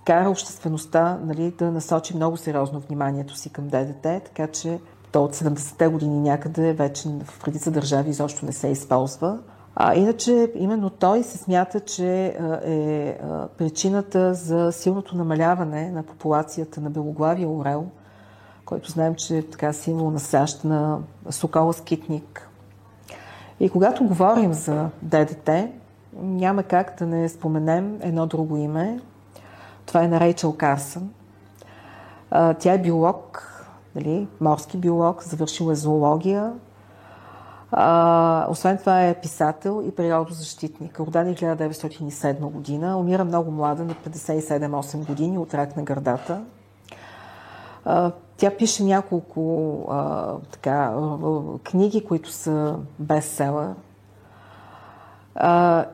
кара обществеността нали, да насочи много сериозно вниманието си към ДДТ, така че то от 70-те години някъде вече в редица държави изобщо не се използва. А иначе именно той се смята, че е причината за силното намаляване на популацията на белоглавия орел, който знаем, че е така символ на САЩ, на сокола скитник. И когато говорим за ДДТ, няма как да не споменем едно друго име, това е на Рейчел Карсън. Тя е биолог, нали, морски биолог, завършила е зоология. Освен това е писател и природозащитник. Родена е 1907 година. Умира много млада, на 57-8 години, от рак на гърдата. А, тя пише няколко а, така, книги, които са бестселър.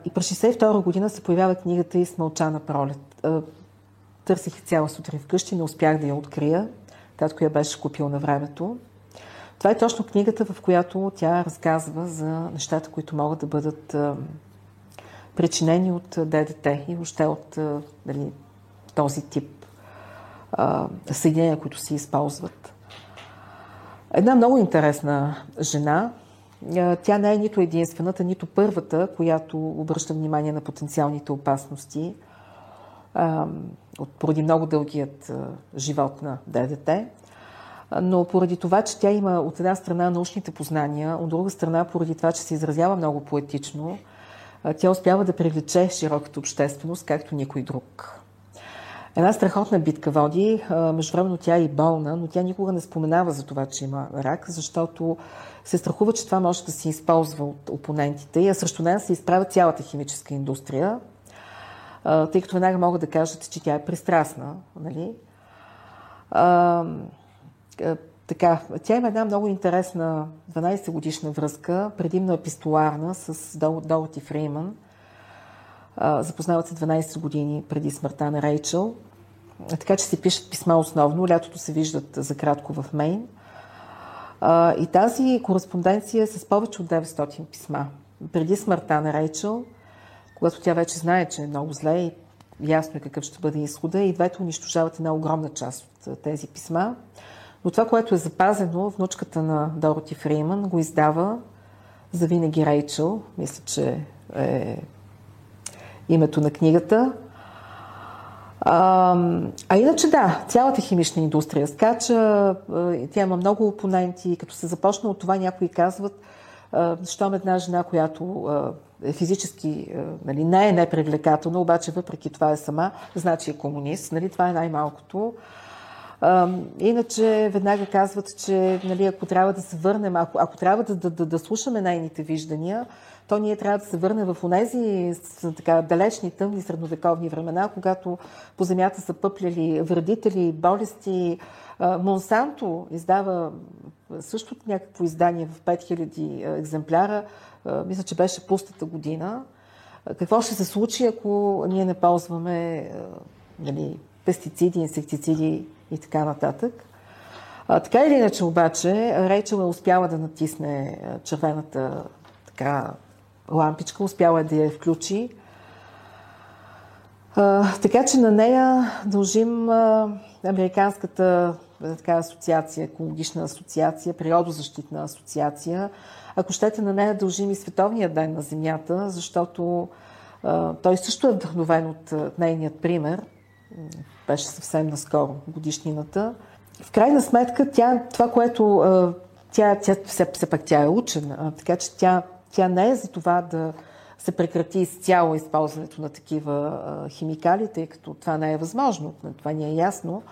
и през 62 година се появява книгата и Смълчана пролет. Търсих цяла сутрин вкъщи, не успях да я открия. Татко я беше купил на времето. Това е точно книгата, в която тя разказва за нещата, които могат да бъдат а, причинени от ДДТ и въобще от а, дали, този тип съединения, които се използват. Една много интересна жена. Тя не е нито единствената, нито първата, която обръща внимание на потенциалните опасности от, поради много дългият живот на ДДТ. Но поради това, че тя има от една страна научните познания, от друга страна поради това, че се изразява много поетично, тя успява да привлече широката общественост, както никой друг. Една страхотна битка води. Междувременно тя е и болна, но тя никога не споменава за това, че има рак, защото се страхува, че това може да се използва от опонентите и срещу нея се изправя цялата химическа индустрия, тъй като веднага могат да кажат, че тя е пристрастна. Нали? А, така, тя има една много интересна 12 годишна връзка, предимно епистоларна с Дороти Фрейман. Запознават се 12 години преди смъртта на Рейчел. Така че се пишат писма основно. Лятото се виждат за кратко в Мейн. И тази кореспонденция е с повече от 900 писма. Преди смъртта на Рейчел – когато тя вече знае, че е много зле и ясно е какъв ще бъде изхода, и двете унищожават една огромна част от тези писма. Но това, което е запазено, внучката на Дороти Фрейман го издава за винаги Рейчел. Мисля, че е името на книгата. А, а иначе да, цялата химична индустрия скача, тя има много опоненти. Като се започна от това, някои казват, щом една жена, която е физически нали, не е непривлекателна, обаче въпреки това е сама, значи е комунист. Нали, това е най-малкото. Иначе веднага казват, че нали, ако трябва да се върнем, ако, ако трябва да, да, да, да слушаме нейните виждания, то ние трябва да се върнем в онези така далечни, тъмни средновековни времена, когато по земята са пъпляли вредители, болести. Монсанто издава също някакво издание в 5000 екземпляра, мисля, че беше пустата година. Какво ще се случи, ако ние не ползваме нали, пестициди, инсектициди и така нататък? А, така или иначе обаче, Рейчел е успяла да натисне червената така, лампичка, успяла е да я включи. А, така че на нея дължим а, Американската така, асоциация, екологична асоциация, природозащитна асоциация. Ако щете, на нея дължим и Световния ден на Земята, защото а, той също е вдъхновен от а, нейният пример. Беше съвсем наскоро годишнината. В крайна сметка, тя, това, което а, тя, тя все, все пак тя е учена, така че тя, тя не е за това да се прекрати изцяло използването на такива химикали, тъй като това не е възможно, това ни е ясно.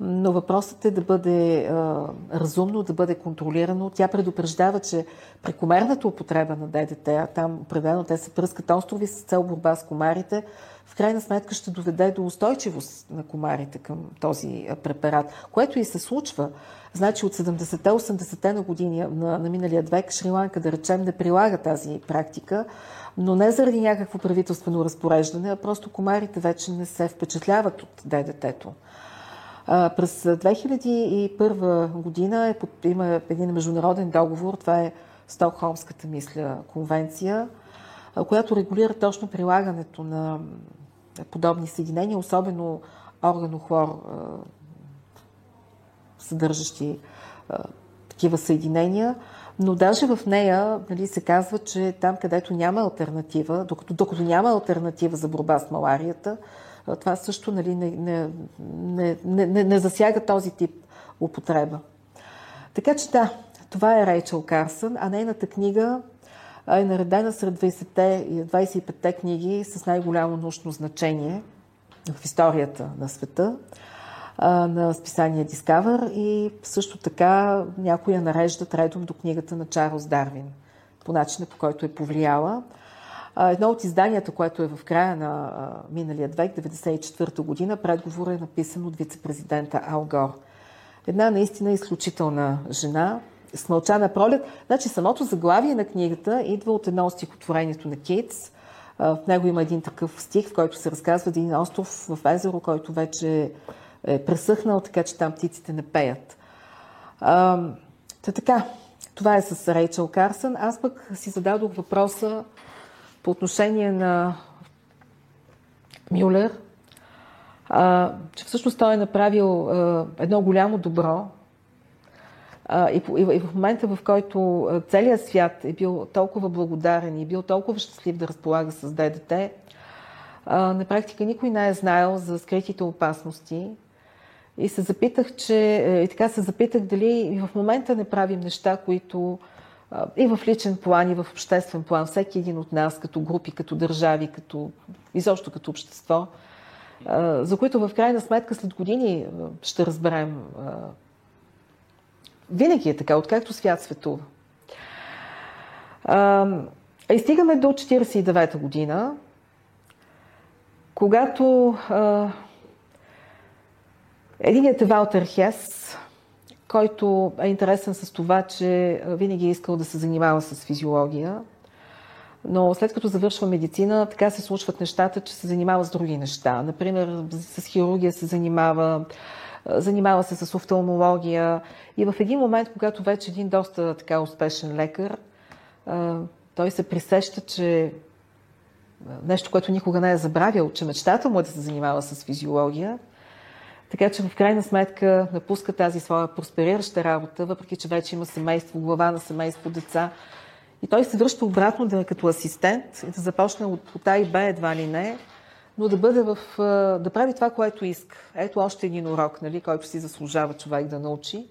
Но въпросът е да бъде а, разумно, да бъде контролирано. Тя предупреждава, че прекомерната употреба на ДДТ, а там определено те се пръскат острови с цел борба с комарите, в крайна сметка ще доведе до устойчивост на комарите към този препарат, което и се случва. Значи от 70-те, 80-те на години на, на миналия век Шри-Ланка, да речем, не прилага тази практика, но не заради някакво правителствено разпореждане, а просто комарите вече не се впечатляват от ДДТ-то. През 2001 година е, има един международен договор, това е Стокхолмската мисля конвенция, която регулира точно прилагането на подобни съединения, особено органохлор, съдържащи такива съединения. Но даже в нея нали, се казва, че там, където няма альтернатива, докато, докато няма альтернатива за борба с маларията, това също нали, не, не, не, не, не засяга този тип употреба. Така че да, това е Рейчел Карсън, а нейната книга е наредена сред 20-те и 25-те книги с най-голямо научно значение в историята на света на списание Discover и също така някои я нареждат редом до книгата на Чарлз Дарвин, по начина по който е повлияла. Едно от изданията, което е в края на миналия век, 1994 година, предговор е написан от вице-президента Ал Гор. Една наистина изключителна жена, с мълчана пролет. Значи самото заглавие на книгата идва от едно от стихотворението на Кейтс. В него има един такъв стих, в който се разказва един остров в езеро, който вече е пресъхнал, така че там птиците не пеят. А, та така, това е с Рейчел Карсън. Аз пък си зададох въпроса по отношение на Мюлер, а, че всъщност той е направил а, едно голямо добро и, и, и в момента, в който целият свят е бил толкова благодарен и бил толкова щастлив да разполага с ДДТ, на практика никой не е знаел за скритите опасности. И се запитах, че, е, и така се запитах дали и в момента не правим неща, които и в личен план, и в обществен план, всеки един от нас, като групи, като държави, като, изобщо като общество, за които в крайна сметка след години ще разберем. Винаги е така, откакто свят светува. И стигаме до 1949 година, когато единият е Валтер Хес, който е интересен с това, че винаги е искал да се занимава с физиология, но след като завършва медицина, така се случват нещата, че се занимава с други неща. Например, с хирургия се занимава, занимава се с офталмология. И в един момент, когато вече един доста така успешен лекар, той се присеща, че нещо, което никога не е забравял, че мечтата му е да се занимава с физиология, така че в крайна сметка напуска тази своя просперираща работа, въпреки че вече има семейство, глава на семейство, деца. И той се връща обратно да като асистент и да започне от, от А и Б едва ли не, но да бъде в, да прави това, което иска. Ето още един урок, нали, който си заслужава човек да научи.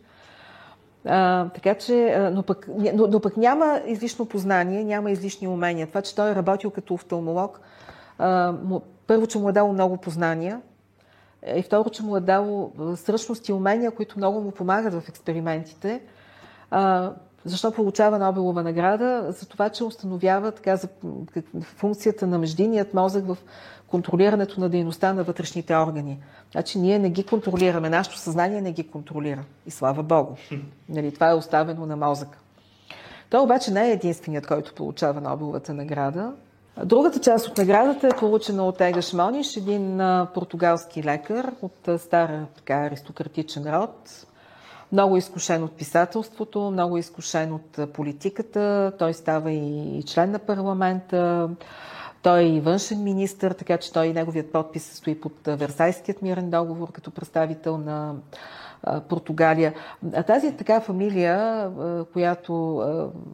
А, така че, но пък, но, но пък няма излишно познание, няма излишни умения. Това, че той е работил като офталмолог, а, му, първо, че му е дало много познания, и второ, че му е дало същности и умения, които много му помагат в експериментите. А, защо получава Нобелова награда? За това, че установява така, за функцията на междинният мозък в контролирането на дейността на вътрешните органи. Значи ние не ги контролираме, нашето съзнание не ги контролира. И слава Богу. Нали, това е оставено на мозъка. Той обаче не е единственият, който получава Нобеловата награда. Другата част от наградата е получена от Ега Шмониш, един португалски лекар от стара така, аристократичен род, много изкушен от писателството, много изкушен от политиката. Той става и член на парламента. Той е и външен министр, така че той и неговият подпис стои под Версайският мирен договор като представител на Португалия. А тази така фамилия, която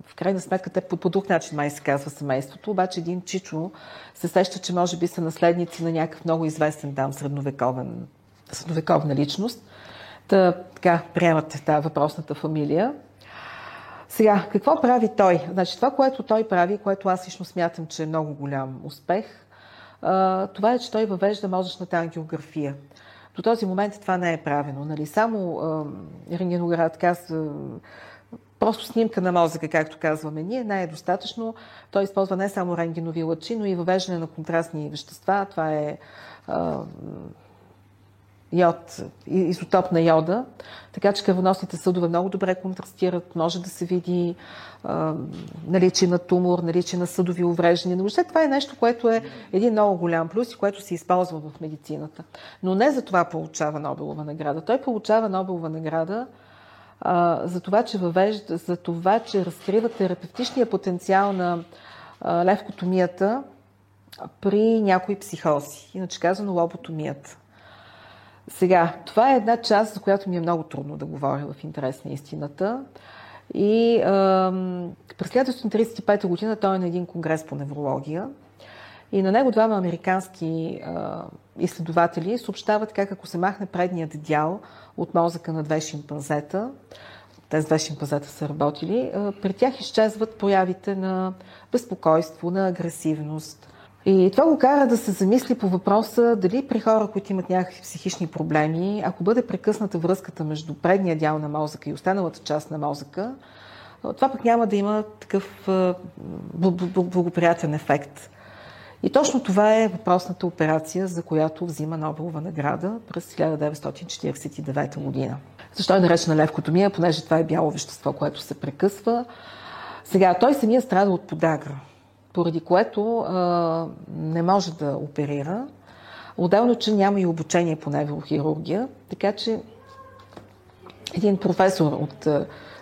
в крайна сметка те по, по друг начин май се казва семейството, обаче един Чичо се сеща, че може би са наследници на някакъв много известен там средновековен, средновековна личност. Та, така, приемат тази въпросната фамилия. Сега, какво прави той? Значи, това, което той прави, което аз лично смятам, че е много голям успех, това е, че той въвежда мозъчната ангиография. До този момент това не е правено. Нали? Само рентгенограф, така, просто снимка на мозъка, както казваме ние, не е достатъчно. Той използва не само рентгенови лъчи, но и въвеждане на контрастни вещества. Това е йод, изотоп на йода, така че кръвоносните съдове много добре контрастират, може да се види а, наличие на тумор, наличие на съдови увреждания. Но въобще това е нещо, което е един много голям плюс и което се използва в медицината. Но не за това получава Нобелова награда. Той получава Нобелова награда а, за това, че въвежда, за това, че разкрива терапевтичния потенциал на а, левкотомията при някои психози, иначе казано лоботомията. Сега, това е една част, за която ми е много трудно да говоря в интерес на истината. И ам, през 1935 година той е на един конгрес по неврология. И на него двама американски а, изследователи съобщават как ако се махне предният дял от мозъка на две шимпанзета, тези две шимпанзета са работили, а, при тях изчезват проявите на безпокойство, на агресивност, и това го кара да се замисли по въпроса дали при хора, които имат някакви психични проблеми, ако бъде прекъсната връзката между предния дял на мозъка и останалата част на мозъка, това пък няма да има такъв благоприятен ефект. И точно това е въпросната операция, за която взима Нобелова награда през 1949 година. Защо е наречена левкотомия? Понеже това е бяло вещество, което се прекъсва. Сега, той самия страда от подагра поради което а, не може да оперира. Отделно, че няма и обучение по неврохирургия, така че един професор от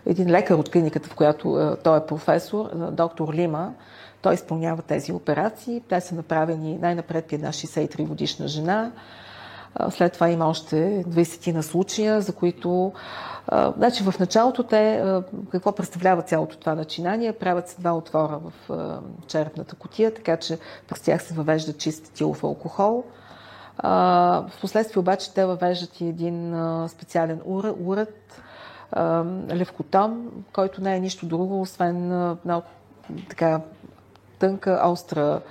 един лекар от клиниката, в която той е професор, доктор Лима, той изпълнява тези операции. Те са направени най-напред при една 63 годишна жена, след това има още 20 на случая, за които Значи в началото те, какво представлява цялото това начинание? Правят се два отвора в черепната котия, така че през тях се въвежда чист тилов алкохол. В последствие обаче те въвеждат и един специален уред, левкотом, който не е нищо друго, освен много така тънка, остра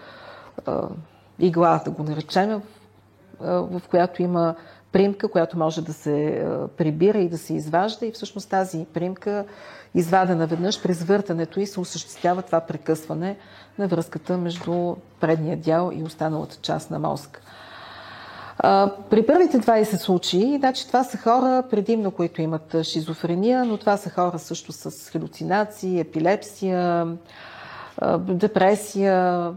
игла, да го наречем, в която има примка, която може да се прибира и да се изважда и всъщност тази примка, извадена веднъж през въртането и се осъществява това прекъсване на връзката между предния дял и останалата част на мозъка. При първите 20 случаи, значи това са хора предимно, които имат шизофрения, но това са хора също с халюцинации, епилепсия, депресия,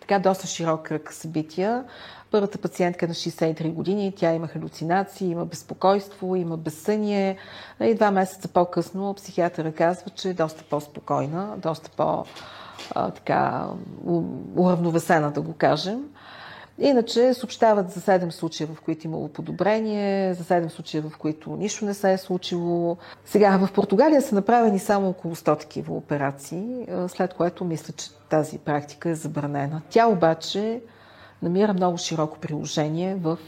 така доста широк кръг събития. Първата пациентка е на 63 години, тя има халюцинации, има безпокойство, има безсъние. И два месеца по-късно психиатъра казва, че е доста по-спокойна, доста по- така, уравновесена, да го кажем. Иначе съобщават за 7 случая, в които имало подобрение, за 7 случая, в които нищо не се е случило. Сега, в Португалия са направени само около 100 такива операции, след което мисля, че тази практика е забранена. Тя обаче намира много широко приложение в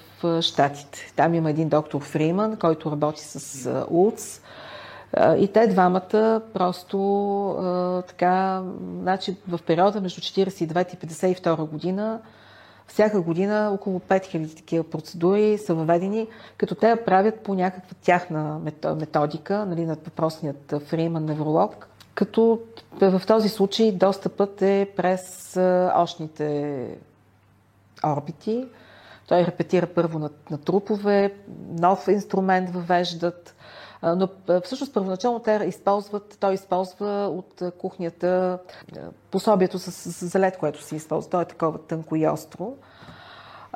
Штатите. Там има един доктор Фриман, който работи с УЦ. И те двамата просто така, значи в периода между 49 и 52 година всяка година около 5000 такива процедури са въведени, като те правят по някаква тяхна методика, нали, над въпросният Фриман невролог, като в този случай достъпът е през очните орбити. Той репетира първо на, на трупове, нов инструмент въвеждат, но всъщност първоначално те използват, той използва от кухнята пособието с, с залет, което се използва. То е такова тънко и остро.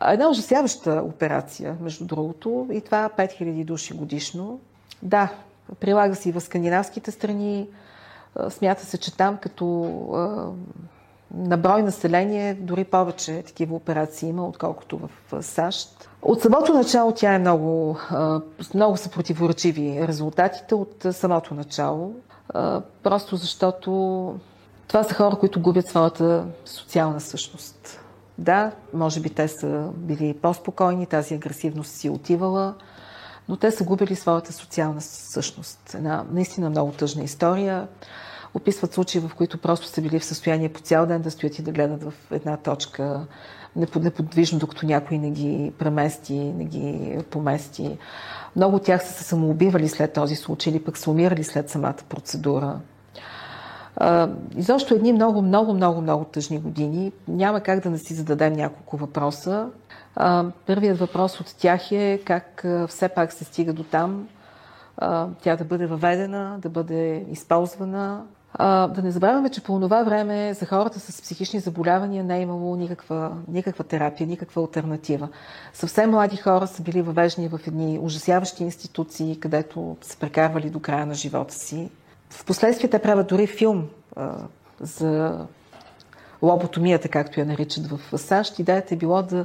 Една ужасяваща операция, между другото, и това 5000 души годишно. Да, прилага се и в скандинавските страни. Смята се, че там като на брой население дори повече такива операции има, отколкото в САЩ. От самото начало тя е много, много са противоречиви резултатите от самото начало, просто защото това са хора, които губят своята социална същност. Да, може би те са били по-спокойни, тази агресивност си отивала, но те са губили своята социална същност. Една наистина много тъжна история. Описват случаи, в които просто са били в състояние по цял ден да стоят и да гледат в една точка неподвижно, докато някой не ги премести, не ги помести. Много от тях са се самоубивали след този случай или пък са умирали след самата процедура. Изобщо едни много, много, много, много тъжни години. Няма как да не си зададем няколко въпроса. Първият въпрос от тях е как все пак се стига до там тя да бъде въведена, да бъде използвана. Да не забравяме, че по това време за хората с психични заболявания не е имало никаква, никаква терапия, никаква альтернатива. Съвсем млади хора са били въвеждани в едни ужасяващи институции, където са прекарвали до края на живота си. Впоследствие те правят дори филм а, за лоботомията, както я наричат в САЩ. Идеята е било да,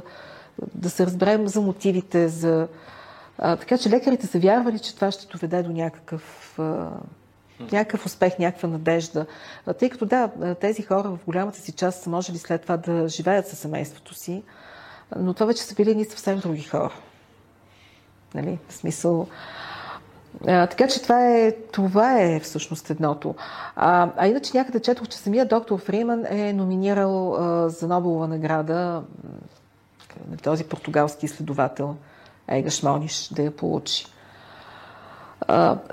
да се разберем за мотивите, за... А, така че лекарите са вярвали, че това ще доведе до някакъв, а, някакъв успех, някаква надежда. Тъй като да, тези хора в голямата си част са можели след това да живеят със семейството си, но това вече са били едни съвсем други хора. Нали? В смисъл... А, така че това е, това е всъщност едното. А, а иначе някъде четох, че самия доктор Фриман е номинирал а, за Нобелова награда този португалски изследовател Ега Шмониш да я получи.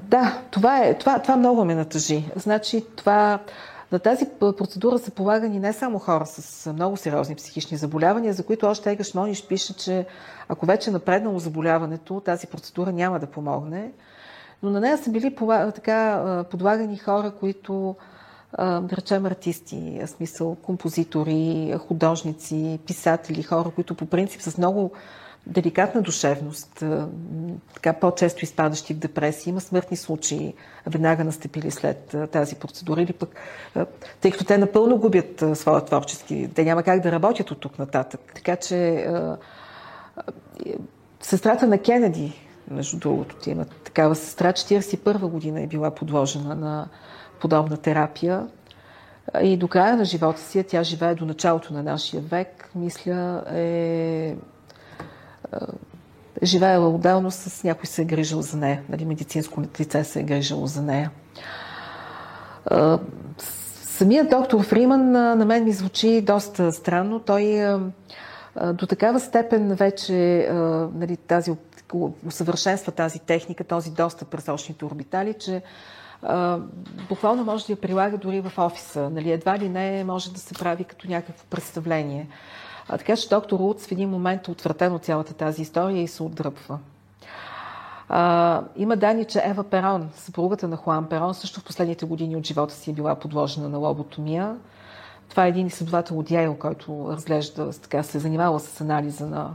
Да, това, е, това, това много ме натъжи. Значи това, на тази процедура са полагани не само хора с много сериозни психични заболявания, за които още Ега Шмониш пише, че ако вече е напреднало заболяването, тази процедура няма да помогне. Но на нея са били така, подлагани хора, които, да речем, артисти, смисъл композитори, художници, писатели, хора, които по принцип с много деликатна душевност, така по-често изпадащи в депресия. Има смъртни случаи, веднага настъпили след тази процедура, или пък, тъй като те напълно губят своя творчески, те няма как да работят от тук нататък. Така че сестрата на Кенеди, между другото, ти има такава сестра, 41 година е била подложена на подобна терапия. И до края на живота си, тя живее до началото на нашия век, мисля, е живеела отделно с някой се е грижил за нея. Нали, медицинско лице се е грижало за нея. Самият доктор Фриман на мен ми звучи доста странно. Той до такава степен вече нали, тази, усъвършенства тази техника, този достъп през очните орбитали, че буквално може да я прилага дори в офиса. Нали, едва ли не може да се прави като някакво представление. А, така че доктор Луц в един момент е отвратен от цялата тази история и се отдръпва. А, има данни, че Ева Перон, съпругата на Хуан Перон, също в последните години от живота си е била подложена на лоботомия. Това е един изследовател от Яйл, който разглежда, така, се е занимава с анализа на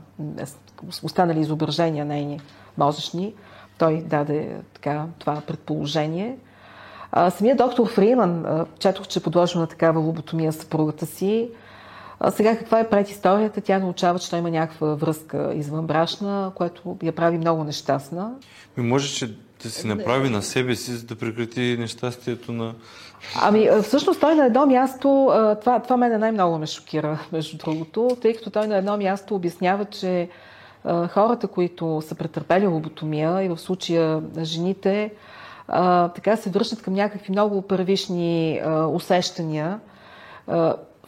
останали изображения нейни мозъчни. Той даде така, това предположение. А, самия доктор Фриман, четох, че е подложил на такава лоботомия съпругата си. А сега каква е предисторията? Тя научава, че той има някаква връзка извънбрашна, което я прави много нещастна. Ми може, че да си направи на себе си, за да прекрати нещастието на... Ами, всъщност той на едно място, това, това мене най-много ме шокира, между другото, тъй като той на едно място обяснява, че хората, които са претърпели лоботомия и в случая жените, така се връщат към някакви много първишни усещания,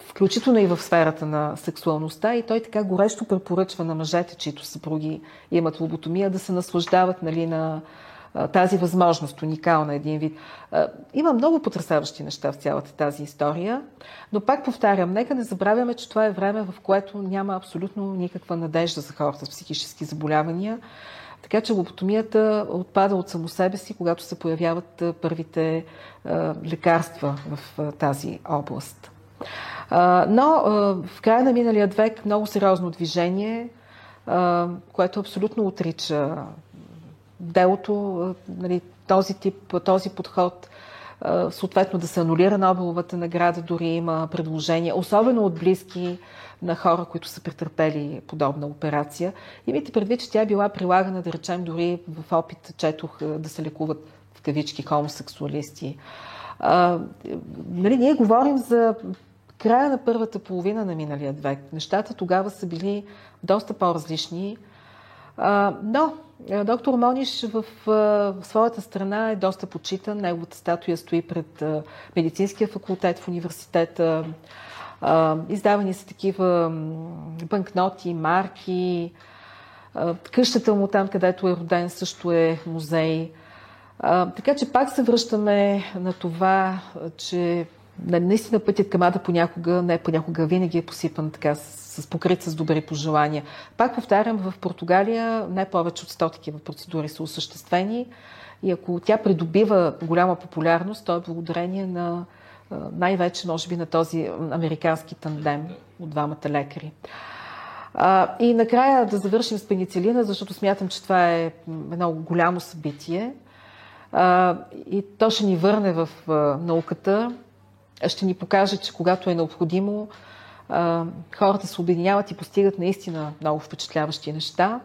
включително и в сферата на сексуалността. И той така горещо препоръчва на мъжете, чието съпруги имат лоботомия, да се наслаждават нали, на тази възможност, уникална един вид. Има много потрясаващи неща в цялата тази история, но пак повтарям, нека не забравяме, че това е време, в което няма абсолютно никаква надежда за хората с психически заболявания. Така че лоботомията отпада от само себе си, когато се появяват първите лекарства в тази област. Но в края на миналия век много сериозно движение, което абсолютно отрича делото, нали, този тип, този подход. съответно да се анулира Нобеловата награда, дори има предложения, особено от близки на хора, които са претърпели подобна операция. Имайте предвид, че тя е била прилагана, да речем, дори в опит, четох да се лекуват в кавички хомосексуалисти. А, нали, ние говорим за края на първата половина на миналия век. Нещата тогава са били доста по-различни. Но доктор Мониш в своята страна е доста почитан. Неговата статуя стои пред медицинския факултет в университета. Издавани са такива банкноти, марки. Къщата му там, където е роден, също е музей. Така че пак се връщаме на това, че наистина пътят към Ада понякога, не понякога, винаги е посипан така с, с покрит с добри пожелания. Пак повтарям, в Португалия не повече от 100 такива процедури са осъществени и ако тя придобива голяма популярност, то е благодарение на най-вече, може би, на този американски тандем от двамата лекари. А, и накрая да завършим с пеницилина, защото смятам, че това е едно голямо събитие. А, и то ще ни върне в а, науката, ще ни покаже, че когато е необходимо, хората се обединяват и постигат наистина много впечатляващи неща.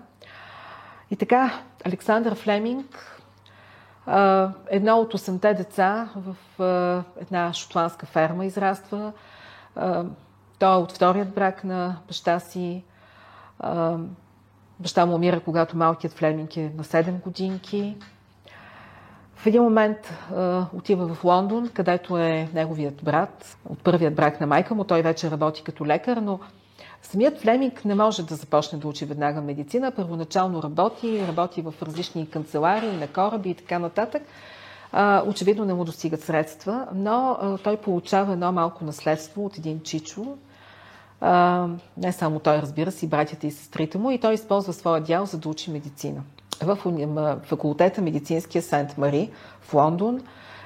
И така, Александър Флеминг Едно от 8 деца в една шотландска ферма израства. Той е от вторият брак на баща си. Баща му умира, когато малкият Флеминг е на 7 годинки. В един момент отива в Лондон, където е неговият брат, от първият брак на майка му. Той вече работи като лекар, но Самият Флеминг не може да започне да учи веднага медицина. Първоначално работи, работи в различни канцеларии, на кораби и така нататък. очевидно не му достигат средства, но той получава едно малко наследство от един чичо. не само той, разбира се, и братята и сестрите му, и той използва своя дял, за да учи медицина. В факултета медицинския Сент Мари в Лондон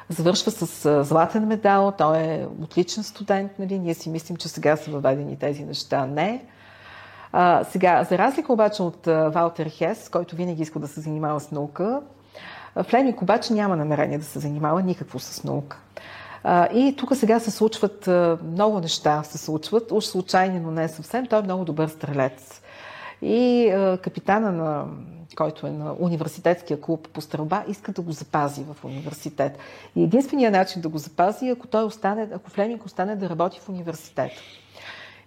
завършва с златен медал, той е отличен студент, нали? ние си мислим, че сега са въведени тези неща. Не. А, сега, за разлика обаче от Валтер Хес, който винаги иска да се занимава с наука, Флемик обаче няма намерение да се занимава никакво с наука. И тук сега се случват много неща, се случват, уж случайни, но не съвсем. Той е много добър стрелец. И капитана на който е на университетския клуб по стрелба, иска да го запази в университет. И единственият начин да го запази е ако той остане, ако Флеминг остане да работи в университет.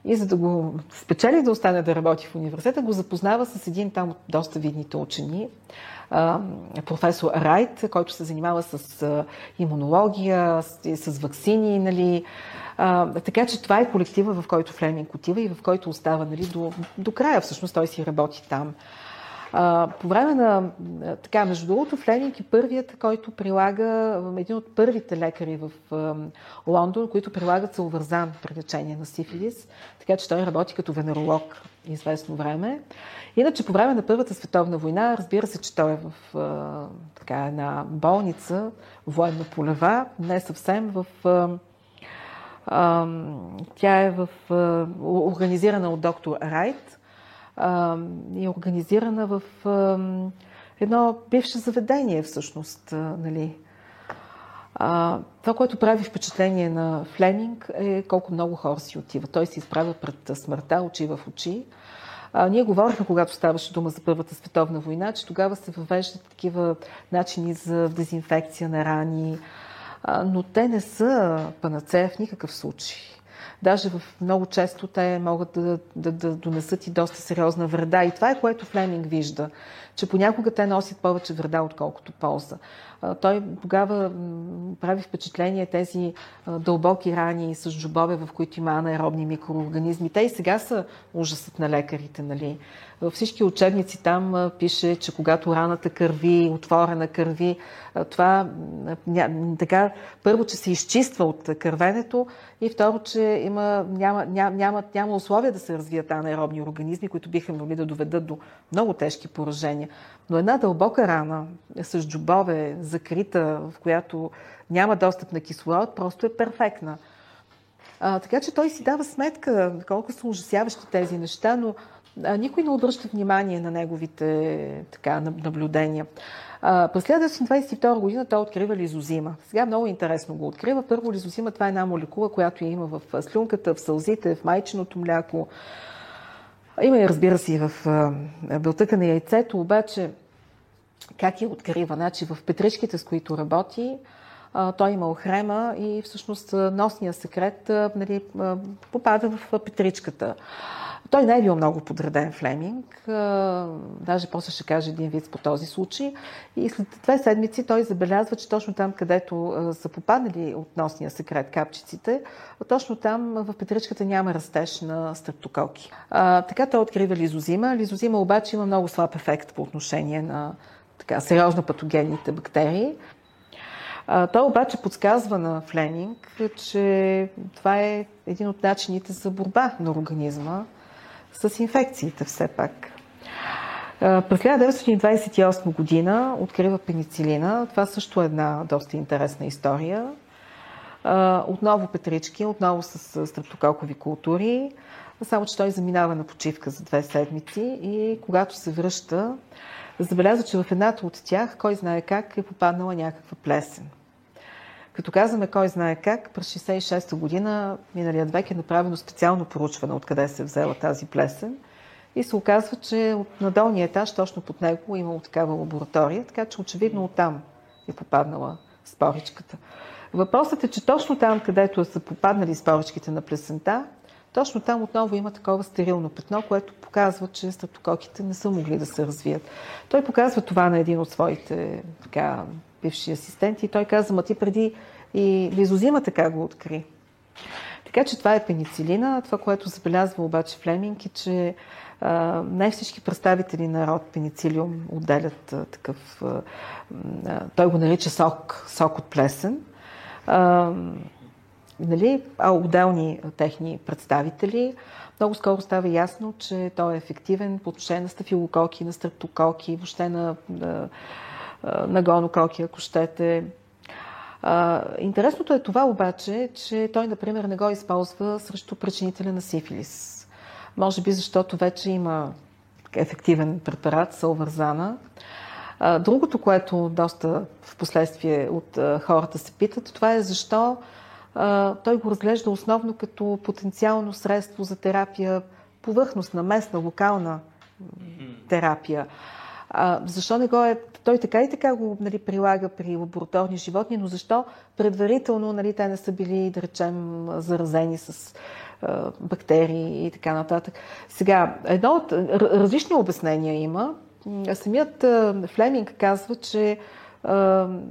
И за да го спечели да остане да работи в университета, го запознава с един там от доста видните учени, професор Райт, който се занимава с имунология, с, с вакцини, нали. А, така че това е колектива, в който Флеминг отива и в който остава нали, до, до края. Всъщност той си работи там. А, по време на, така, между другото, Фленинг е първият, който прилага, един от първите лекари в а, Лондон, които прилагат салвързан при лечение на сифилис, така че той работи като венеролог известно време. Иначе по време на Първата световна война, разбира се, че той е в а, така, една болница, военна полева, не съвсем в... Тя е в, организирана от доктор Райт, и организирана в едно бивше заведение всъщност. Нали. това, което прави впечатление на Фленинг е колко много хора си отива. Той се изправя пред смъртта, очи в очи. Ние говорихме, когато ставаше дума за Първата световна война, че тогава се въвеждат такива начини за дезинфекция на рани, но те не са панацея в никакъв случай. Даже в много често те могат да, да, да донесат и доста сериозна вреда. И това е което Флеминг вижда, че понякога те носят повече вреда, отколкото полза. Той тогава прави впечатление тези дълбоки рани с джобове, в които има анаеробни микроорганизми. Те и сега са ужасът на лекарите. Нали? Във всички учебници там пише, че когато раната кърви, отворена кърви, това така, първо, че се изчиства от кървенето и второ, че има, няма, няма, няма, няма условия да се развият анаеробни организми, които биха могли да доведат до много тежки поражения. Но една дълбока рана с джубове, закрита, в която няма достъп на кислород, просто е перфектна. А, така че той си дава сметка колко са ужасяващи тези неща, но никой не обръща внимание на неговите така, наблюдения. През 1922 година той открива лизозима. Сега много интересно го открива. Първо лизозима това е една молекула, която я има в слюнката, в сълзите, в майченото мляко. Има и разбира се и в белтъка на яйцето, обаче как я открива? Значи в петричките, с които работи, той има охрема и всъщност носния секрет нали, попада в петричката. Той не е бил много подреден Флеминг, даже после ще каже един вид по този случай. И след две седмици той забелязва, че точно там, където са попаднали от носния секрет капчиците, точно там в петричката няма растеж на стрептококи. така той открива лизозима. Лизозима обаче има много слаб ефект по отношение на така, сериозно патогенните бактерии. Той обаче подсказва на Фленинг, че това е един от начините за борба на организма с инфекциите все пак. През 1928 година открива пеницилина. Това също е една доста интересна история. Отново петрички, отново с стрептококови култури. Само, че той заминава на почивка за две седмици и когато се връща, забелязва, че в едната от тях, кой знае как, е попаднала някаква плесен. Като казваме кой знае как, през 66-та година, миналият век, е направено специално поручване откъде се е взела тази плесен. И се оказва, че от надолния етаж, точно под него, имало такава лаборатория, така че очевидно оттам е попаднала споричката. Въпросът е, че точно там, където са попаднали споричките на плесента, точно там отново има такова стерилно петно, което показва, че стрептококите не са могли да се развият. Той показва това на един от своите така, бивши асистенти и той каза, ма ти преди и лизозима така го откри. Така че това е пеницилина. Това, което забелязва обаче Флеминг е, че не всички представители на род пеницилиум отделят такъв... Той го нарича сок, сок от плесен. Нали, а отделни техни представители. Много скоро става ясно, че той е ефективен по отношение на стафилококи, на стрептококи, въобще на, на, на гонококи, ако щете. А, интересното е това обаче, че той, например, не го използва срещу причинителя на сифилис. Може би защото вече има ефективен препарат, салвързана. Другото, което доста в последствие от хората се питат, това е защо той го разглежда основно като потенциално средство за терапия, повърхностна, местна, локална терапия. А, защо не го е... Той така и така го нали, прилага при лабораторни животни, но защо предварително нали, те не са били, да речем, заразени с а, бактерии и така нататък. Сега, едно от различни обяснения има. Самият Флеминг казва, че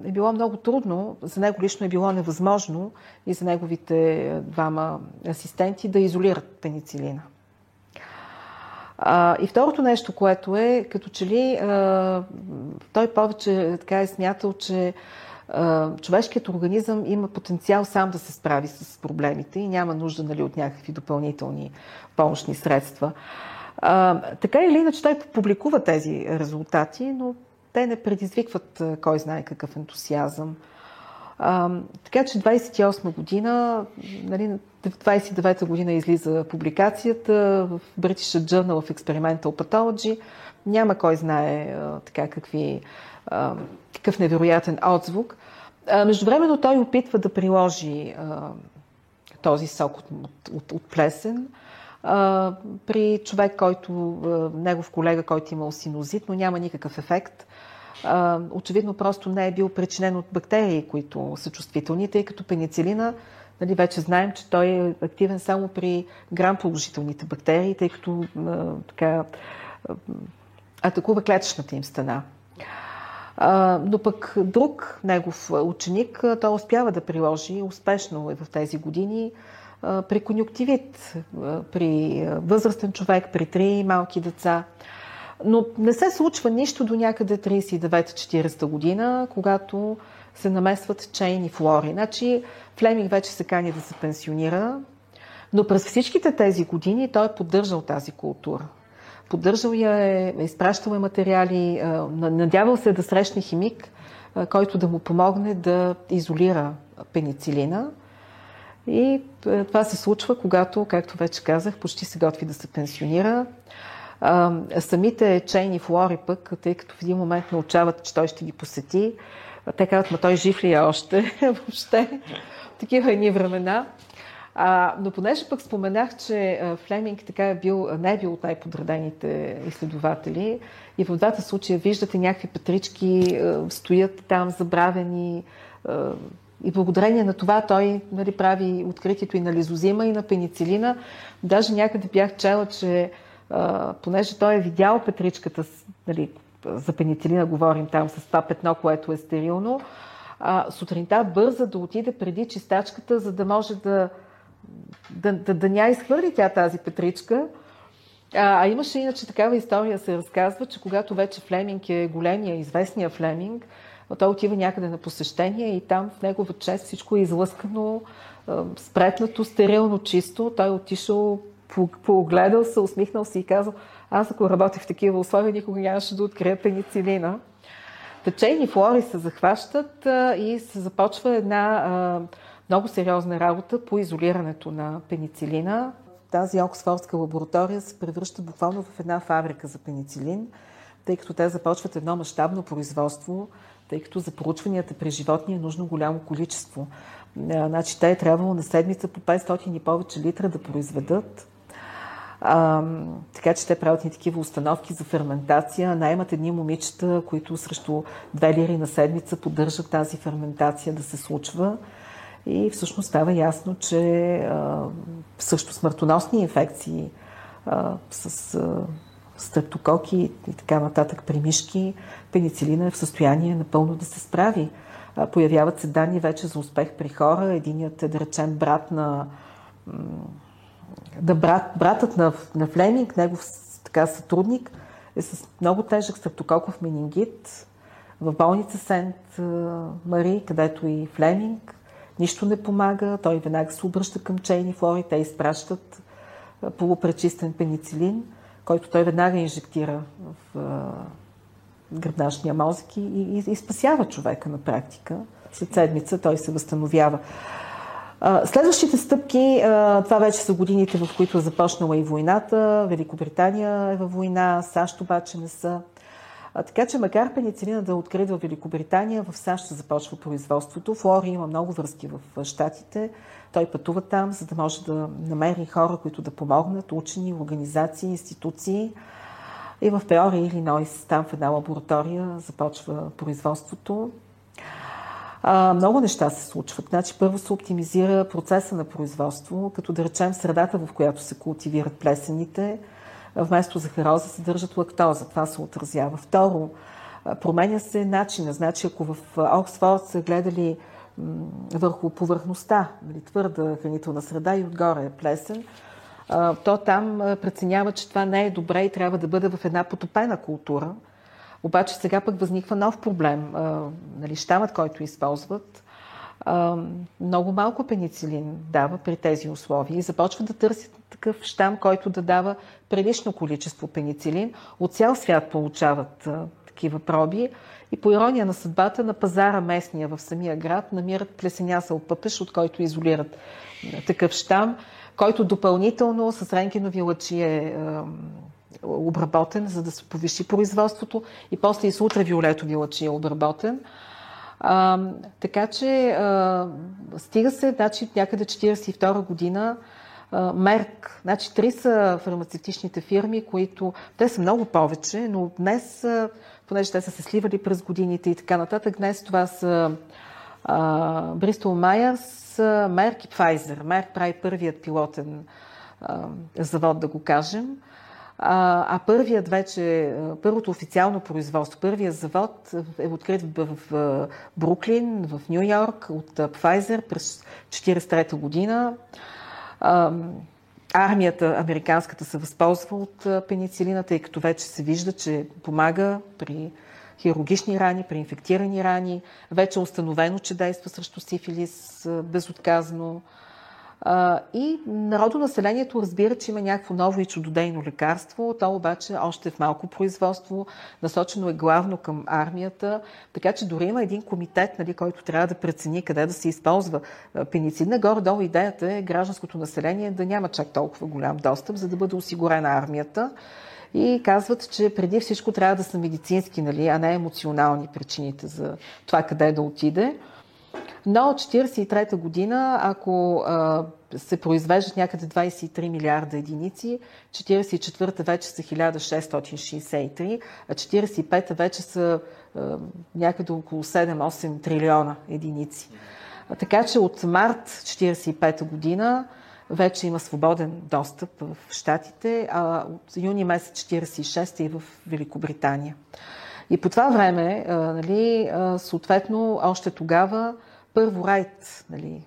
е било много трудно, за него лично е било невъзможно и за неговите двама асистенти да изолират пеницилина. И второто нещо, което е, като че ли той повече така е смятал, че човешкият организъм има потенциал сам да се справи с проблемите и няма нужда нали, от някакви допълнителни помощни средства. А, така или иначе той публикува тези резултати, но те не предизвикват кой знае какъв ентусиазъм. А, така че 28 година, нали, 29 година излиза публикацията в British Journal of Experimental Pathology. Няма кой знае а, така какви, а, какъв невероятен отзвук. А, междувременно той опитва да приложи а, този сок от, от, от плесен а, при човек, който, а, негов колега, който имал синозит, но няма никакъв ефект очевидно просто не е бил причинен от бактерии, които са чувствителни, тъй като пеницилина, нали, вече знаем, че той е активен само при грам положителните бактерии, тъй като така, атакува клетъчната им стена. Но пък друг негов ученик, той успява да приложи успешно в тези години а, при конюктивит, при възрастен човек, при три малки деца. Но не се случва нищо до някъде 39-40 година, когато се намесват чейн и флори. Значи Флеминг вече се кани да се пенсионира, но през всичките тези години той е поддържал тази култура. Поддържал я е, изпращал е материали, надявал се да срещне химик, който да му помогне да изолира пеницилина. И това се случва, когато, както вече казах, почти се готви да се пенсионира. Самите Чейн и Флори пък, тъй като в един момент научават, че той ще ги посети, те казват, ма той жив ли е още въобще? Такива едни времена. А, но понеже пък споменах, че Флеминг така е бил, не е бил от най-подредените изследователи и в двата случая виждате някакви петрички, стоят там забравени и благодарение на това той нали, прави откритието и на лизозима и на пеницилина. Даже някъде бях чела, че понеже той е видял петричката, нали, за пеницилина говорим там с това петно, което е стерилно, а, сутринта бърза да отиде преди чистачката, за да може да, да, да, да ня изхвърли тя тази петричка. А, а имаше иначе такава история, се разказва, че когато вече Флеминг е големия, известния Флеминг, той отива някъде на посещение и там в негова чест всичко е излъскано, спретнато, стерилно, чисто. Той е отишъл, поогледал се, усмихнал се и казал, аз ако работя в такива условия, никога нямаше да открия пеницилина. Течейни флори се захващат и се започва една много сериозна работа по изолирането на пеницилина. Тази Оксфордска лаборатория се превръща буквално в една фабрика за пеницилин, тъй като те започват едно мащабно производство, тъй като за проучванията при животни е нужно голямо количество. Значи те е трябвало на седмица по 500 и повече литра да произведат. А, така че те правят и такива установки за ферментация. Наймат едни момичета, които срещу две лири на седмица поддържат тази ферментация да се случва. И всъщност става ясно, че а, също смъртоносни инфекции а, с а, стрептококи и така нататък при мишки, пеницилина е в състояние напълно да се справи. А, появяват се данни вече за успех при хора. Единият е, да речем, брат на да брат, братът на, на Флеминг, негов така сътрудник, е с много тежък стрептококов менингит в болница Сент Мари, където и Флеминг. Нищо не помага, той веднага се обръща към Чейни Флори, те изпращат полупречистен пеницилин, който той веднага инжектира в гръбначния мозък и, и, и спасява човека на практика. След седмица той се възстановява. Следващите стъпки, това вече са годините, в които е започнала и войната. Великобритания е във война, САЩ обаче не са. Така че, макар пеницилина да е в Великобритания, в САЩ започва производството. Флори има много връзки в Штатите. Той пътува там, за да може да намери хора, които да помогнат, учени, организации, институции. И в Пеори, Илинойс, там в една лаборатория започва производството. Много неща се случват. Значи, първо се оптимизира процеса на производство, като да речем средата, в която се култивират плесените. Вместо захароза се държат лактоза. Това се отразява. Второ, променя се начина. Значи, ако в Оксфорд са гледали върху повърхността, нали, твърда хранителна среда и отгоре е плесен, то там преценява, че това не е добре и трябва да бъде в една потопена култура – обаче сега пък възниква нов проблем. А, нали, щамът, който използват, а, много малко пеницилин дава при тези условия и започват да търсят такъв щам, който да дава прилично количество пеницилин. От цял свят получават а, такива проби и по ирония на съдбата на пазара местния в самия град намират плесенясъл пъпеш, от който изолират такъв щам, който допълнително с рентгенови лъчи е обработен, за да се повиши производството и после и с ултравиолетови лъчи е обработен. А, така че а, стига се, значи някъде 1942 година а, Мерк, значи три са фармацевтичните фирми, които, те са много повече, но днес, а, понеже те са се сливали през годините и така нататък, днес това са Бристол Майерс, Мерк и Пфайзер. Мерк прави първият пилотен а, завод, да го кажем. А, а първият вече, първото официално производство, първият завод е открит в, в, Бруклин, в Нью Йорк от Pfizer през 1943 година. А, армията американската се възползва от пеницилина, тъй като вече се вижда, че помага при хирургични рани, при инфектирани рани. Вече е установено, че действа срещу сифилис безотказно. А, и народонаселението разбира, че има някакво ново и чудодейно лекарство. То обаче още е в малко производство, насочено е главно към армията. Така че дори има един комитет, нали, който трябва да прецени къде да се използва пеницидна. Горе-долу идеята е гражданското население да няма чак толкова голям достъп, за да бъде осигурена армията. И казват, че преди всичко трябва да са медицински, нали, а не емоционални причините за това къде да отиде. Но 1943 година, ако а, се произвеждат някъде 23 милиарда единици, 44-та вече са 1663, а 45-та вече са а, някъде около 7-8 трилиона единици. А, така че от март 1945 година вече има свободен достъп в Штатите, а от юни месец 46 и в Великобритания. И по това време, нали, съответно, още тогава, първо Райт, нали,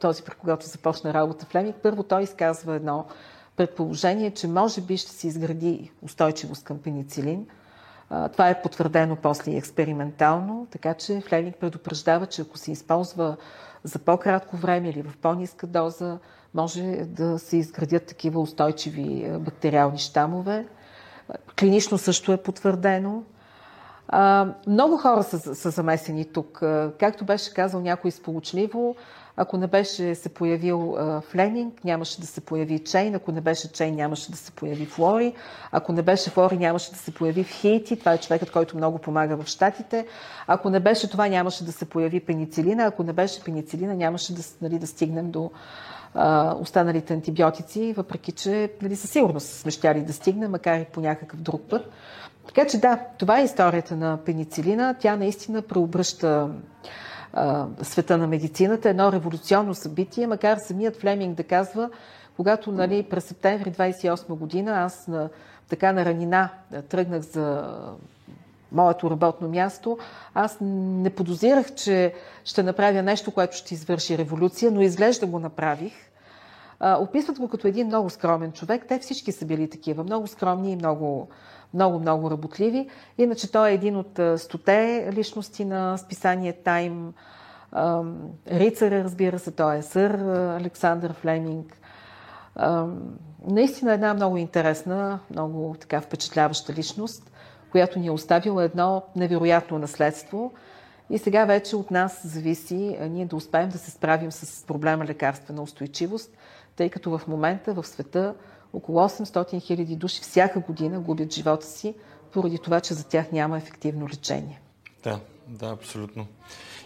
този, при когато започна работа в първо той изказва едно предположение, че може би ще се изгради устойчивост към пеницилин. Това е потвърдено после и експериментално, така че Флеминг предупреждава, че ако се използва за по-кратко време или в по-ниска доза, може да се изградят такива устойчиви бактериални щамове. Клинично също е потвърдено. Много хора са, са замесени тук. Както беше казал някой сполучливо, ако не беше се появил Флеминг, нямаше да се появи Чейн. Ако не беше Чейн, нямаше да се появи Флори. Ако не беше Флори, нямаше да се появи в Хейти. Това е човекът, който много помага в Штатите. Ако не беше това, нямаше да се появи пеницилина. Ако не беше пеницилина, нямаше да, нали, да стигнем до а, останалите антибиотици, въпреки че нали, със сигурност сме щяли да стигнем, макар и по някакъв друг път. Така че да, това е историята на пеницилина. Тя наистина преобръща а, света на медицината. Едно революционно събитие, макар самият Флеминг да казва, когато нали, през септември 28 година аз на, така на ранина тръгнах за моето работно място, аз не подозирах, че ще направя нещо, което ще извърши революция, но изглежда го направих. Описват го като един много скромен човек. Те всички са били такива. Много скромни и много, много, много работливи. Иначе той е един от стоте личности на списание Тайм. Рицаря, разбира се, той е сър Александър Флеминг. Наистина една много интересна, много така впечатляваща личност която ни е оставила едно невероятно наследство. И сега вече от нас зависи ние да успеем да се справим с проблема лекарствена устойчивост, тъй като в момента в света около 800 хиляди души всяка година губят живота си, поради това, че за тях няма ефективно лечение. Да, да, абсолютно.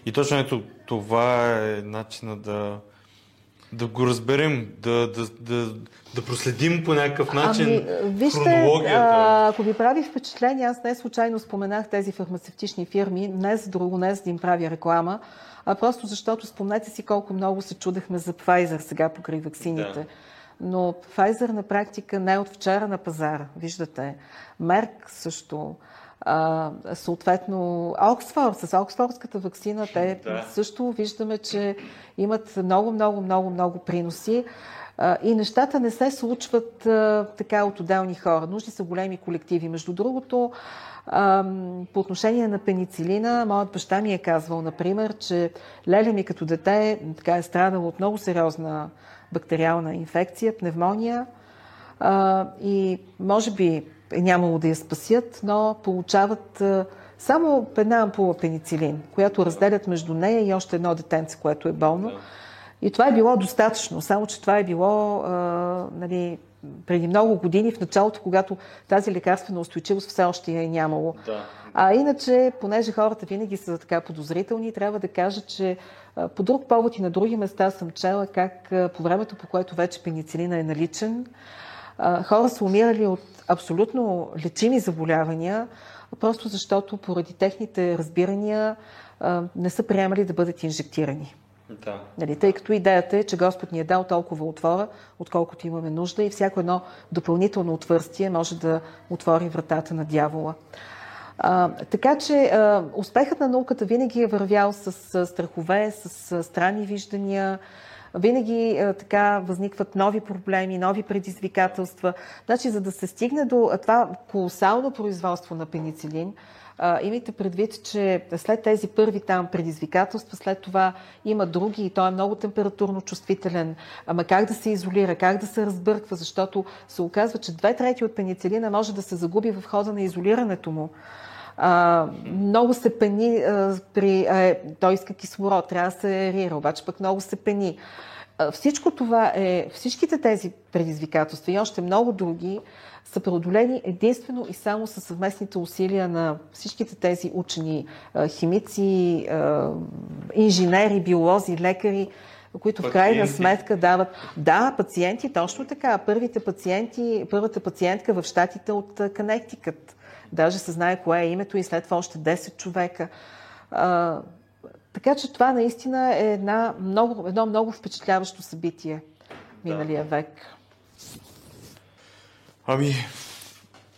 И точно ето това е начина да, да го разберем, да, да, да, да проследим по някакъв начин ами, вижте, хронологията. А, ако ви прави впечатление, аз не случайно споменах тези фармацевтични фирми, не за друго, не за да им правя реклама, а просто защото спомнете си колко много се чудехме за Pfizer сега покрай ваксините. Да. Но Pfizer на практика не е от вчера на пазара, виждате. Мерк също. А, съответно, Оксфорд, с Оксфордската вакцина, те да. също виждаме, че имат много, много, много, много приноси. А, и нещата не се случват а, така от отделни хора. Нужни са големи колективи. Между другото, а, по отношение на пеницилина, моят баща ми е казвал, например, че леля ми като дете така е страдала от много сериозна бактериална инфекция, пневмония. А, и може би е нямало да я спасят, но получават само една ампула пеницилин, която разделят между нея и още едно детенце, което е болно. И това е било достатъчно, само че това е било а, нали, преди много години, в началото, когато тази лекарствена устойчивост все още е нямало. Да. А иначе, понеже хората винаги са така подозрителни, трябва да кажа, че по друг повод и на други места съм чела как по времето, по което вече пеницилина е наличен, хора са умирали от абсолютно лечими заболявания, просто защото поради техните разбирания не са приемали да бъдат инжектирани. Да. Нали, тъй като идеята е, че Господ ни е дал толкова отвора, отколкото имаме нужда и всяко едно допълнително отвърстие може да отвори вратата на дявола. А, така че а, успехът на науката винаги е вървял с, с страхове, с, с странни виждания, винаги а, така възникват нови проблеми, нови предизвикателства. Значи, за да се стигне до това колосално производство на пеницилин, а, имайте предвид, че след тези първи там предизвикателства, след това има други и той е много температурно чувствителен. Ама как да се изолира, как да се разбърква, защото се оказва, че две трети от пеницилина може да се загуби в хода на изолирането му. А, много се пени а, при... А, той иска кислород, трябва да се аерира, обаче пък много се пени. А, всичко това е, всичките тези предизвикателства и още много други са преодолени единствено и само със съвместните усилия на всичките тези учени, химици, инженери, биолози, лекари, които пациенти. в крайна сметка дават... Да, пациенти, точно така. Първите пациенти, първата пациентка в щатите от Канектикът. Даже се знае кое е името и след това още 10 човека. А, така че това наистина е една много, едно много впечатляващо събитие миналия да. век. Ами,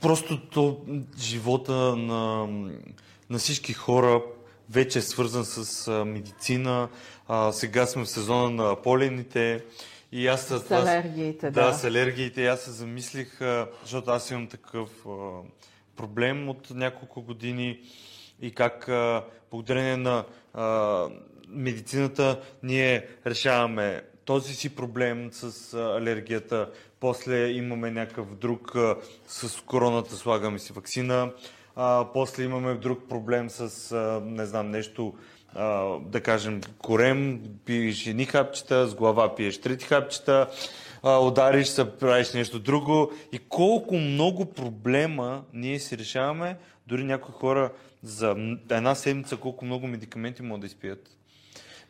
просто то, живота на, на всички хора вече е свързан с а, медицина. А, сега сме в сезона на полените. И аз с алергиите, да. Да, с алергиите. Аз се замислих, а, защото аз имам такъв а, проблем от няколко години и как а, благодарение на а, медицината ние решаваме този си проблем с алергията, после имаме някакъв друг, с короната слагаме си вакцина, а, после имаме друг проблем с, а, не знам, нещо, а, да кажем, корем, пиеш едни хапчета, с глава пиеш трети хапчета, а, удариш се, правиш нещо друго. И колко много проблема ние си решаваме, дори някои хора за една седмица, колко много медикаменти могат да изпият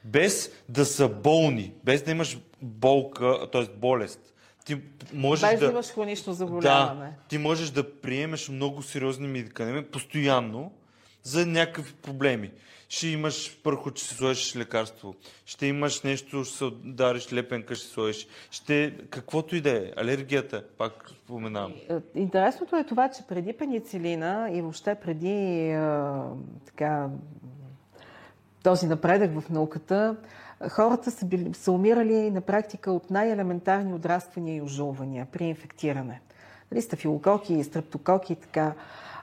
без да са болни, без да имаш болка, т.е. болест. Ти можеш без да, имаш хронично заболяване. Да, ти можеш да приемеш много сериозни медикаменти постоянно за някакви проблеми. Ще имаш пърхо, че си сложиш лекарство. Ще имаш нещо, ще се удариш лепенка, ще сложиш. Ще, каквото и да е. Алергията, пак споменавам. Е, интересното е това, че преди пеницилина и въобще преди а, така, този напредък в науката, хората са, били, са умирали на практика от най-елементарни отраствания и ожулвания при инфектиране. Нали, стафилококи, стрептококи и така.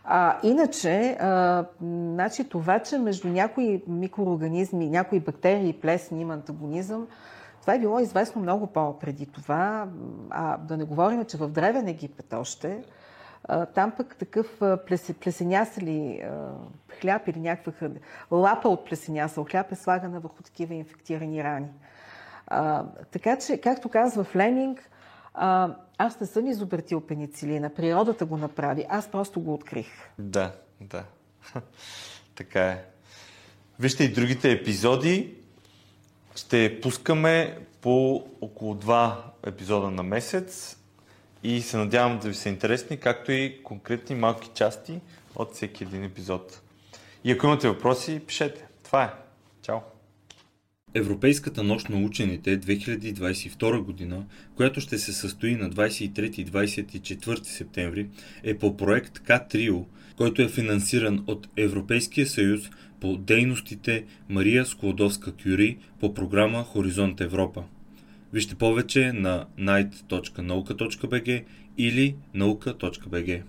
А, иначе, а, значи това, че между някои микроорганизми, някои бактерии и плесни има антагонизъм, това е било известно много по-преди това. А да не говорим, че в Древен Египет още там пък такъв плесенясали хляб или някаква лапа от плесенясал хляб е слагана върху такива инфектирани рани. Така че, както казва Флеминг, а, аз не съм изобретил пеницилина, природата го направи, аз просто го открих. Да, да. така е. Вижте и другите епизоди. Ще пускаме по около два епизода на месец и се надявам да ви са интересни, както и конкретни малки части от всеки един епизод. И ако имате въпроси, пишете. Това е. Чао! Европейската нощ на учените 2022 година, която ще се състои на 23 и 24 септември, е по проект К-Трио, който е финансиран от Европейския съюз по дейностите Мария Склодовска-Кюри по програма Хоризонт Европа. Вижте повече на night.nauka.bg или nauka.bg.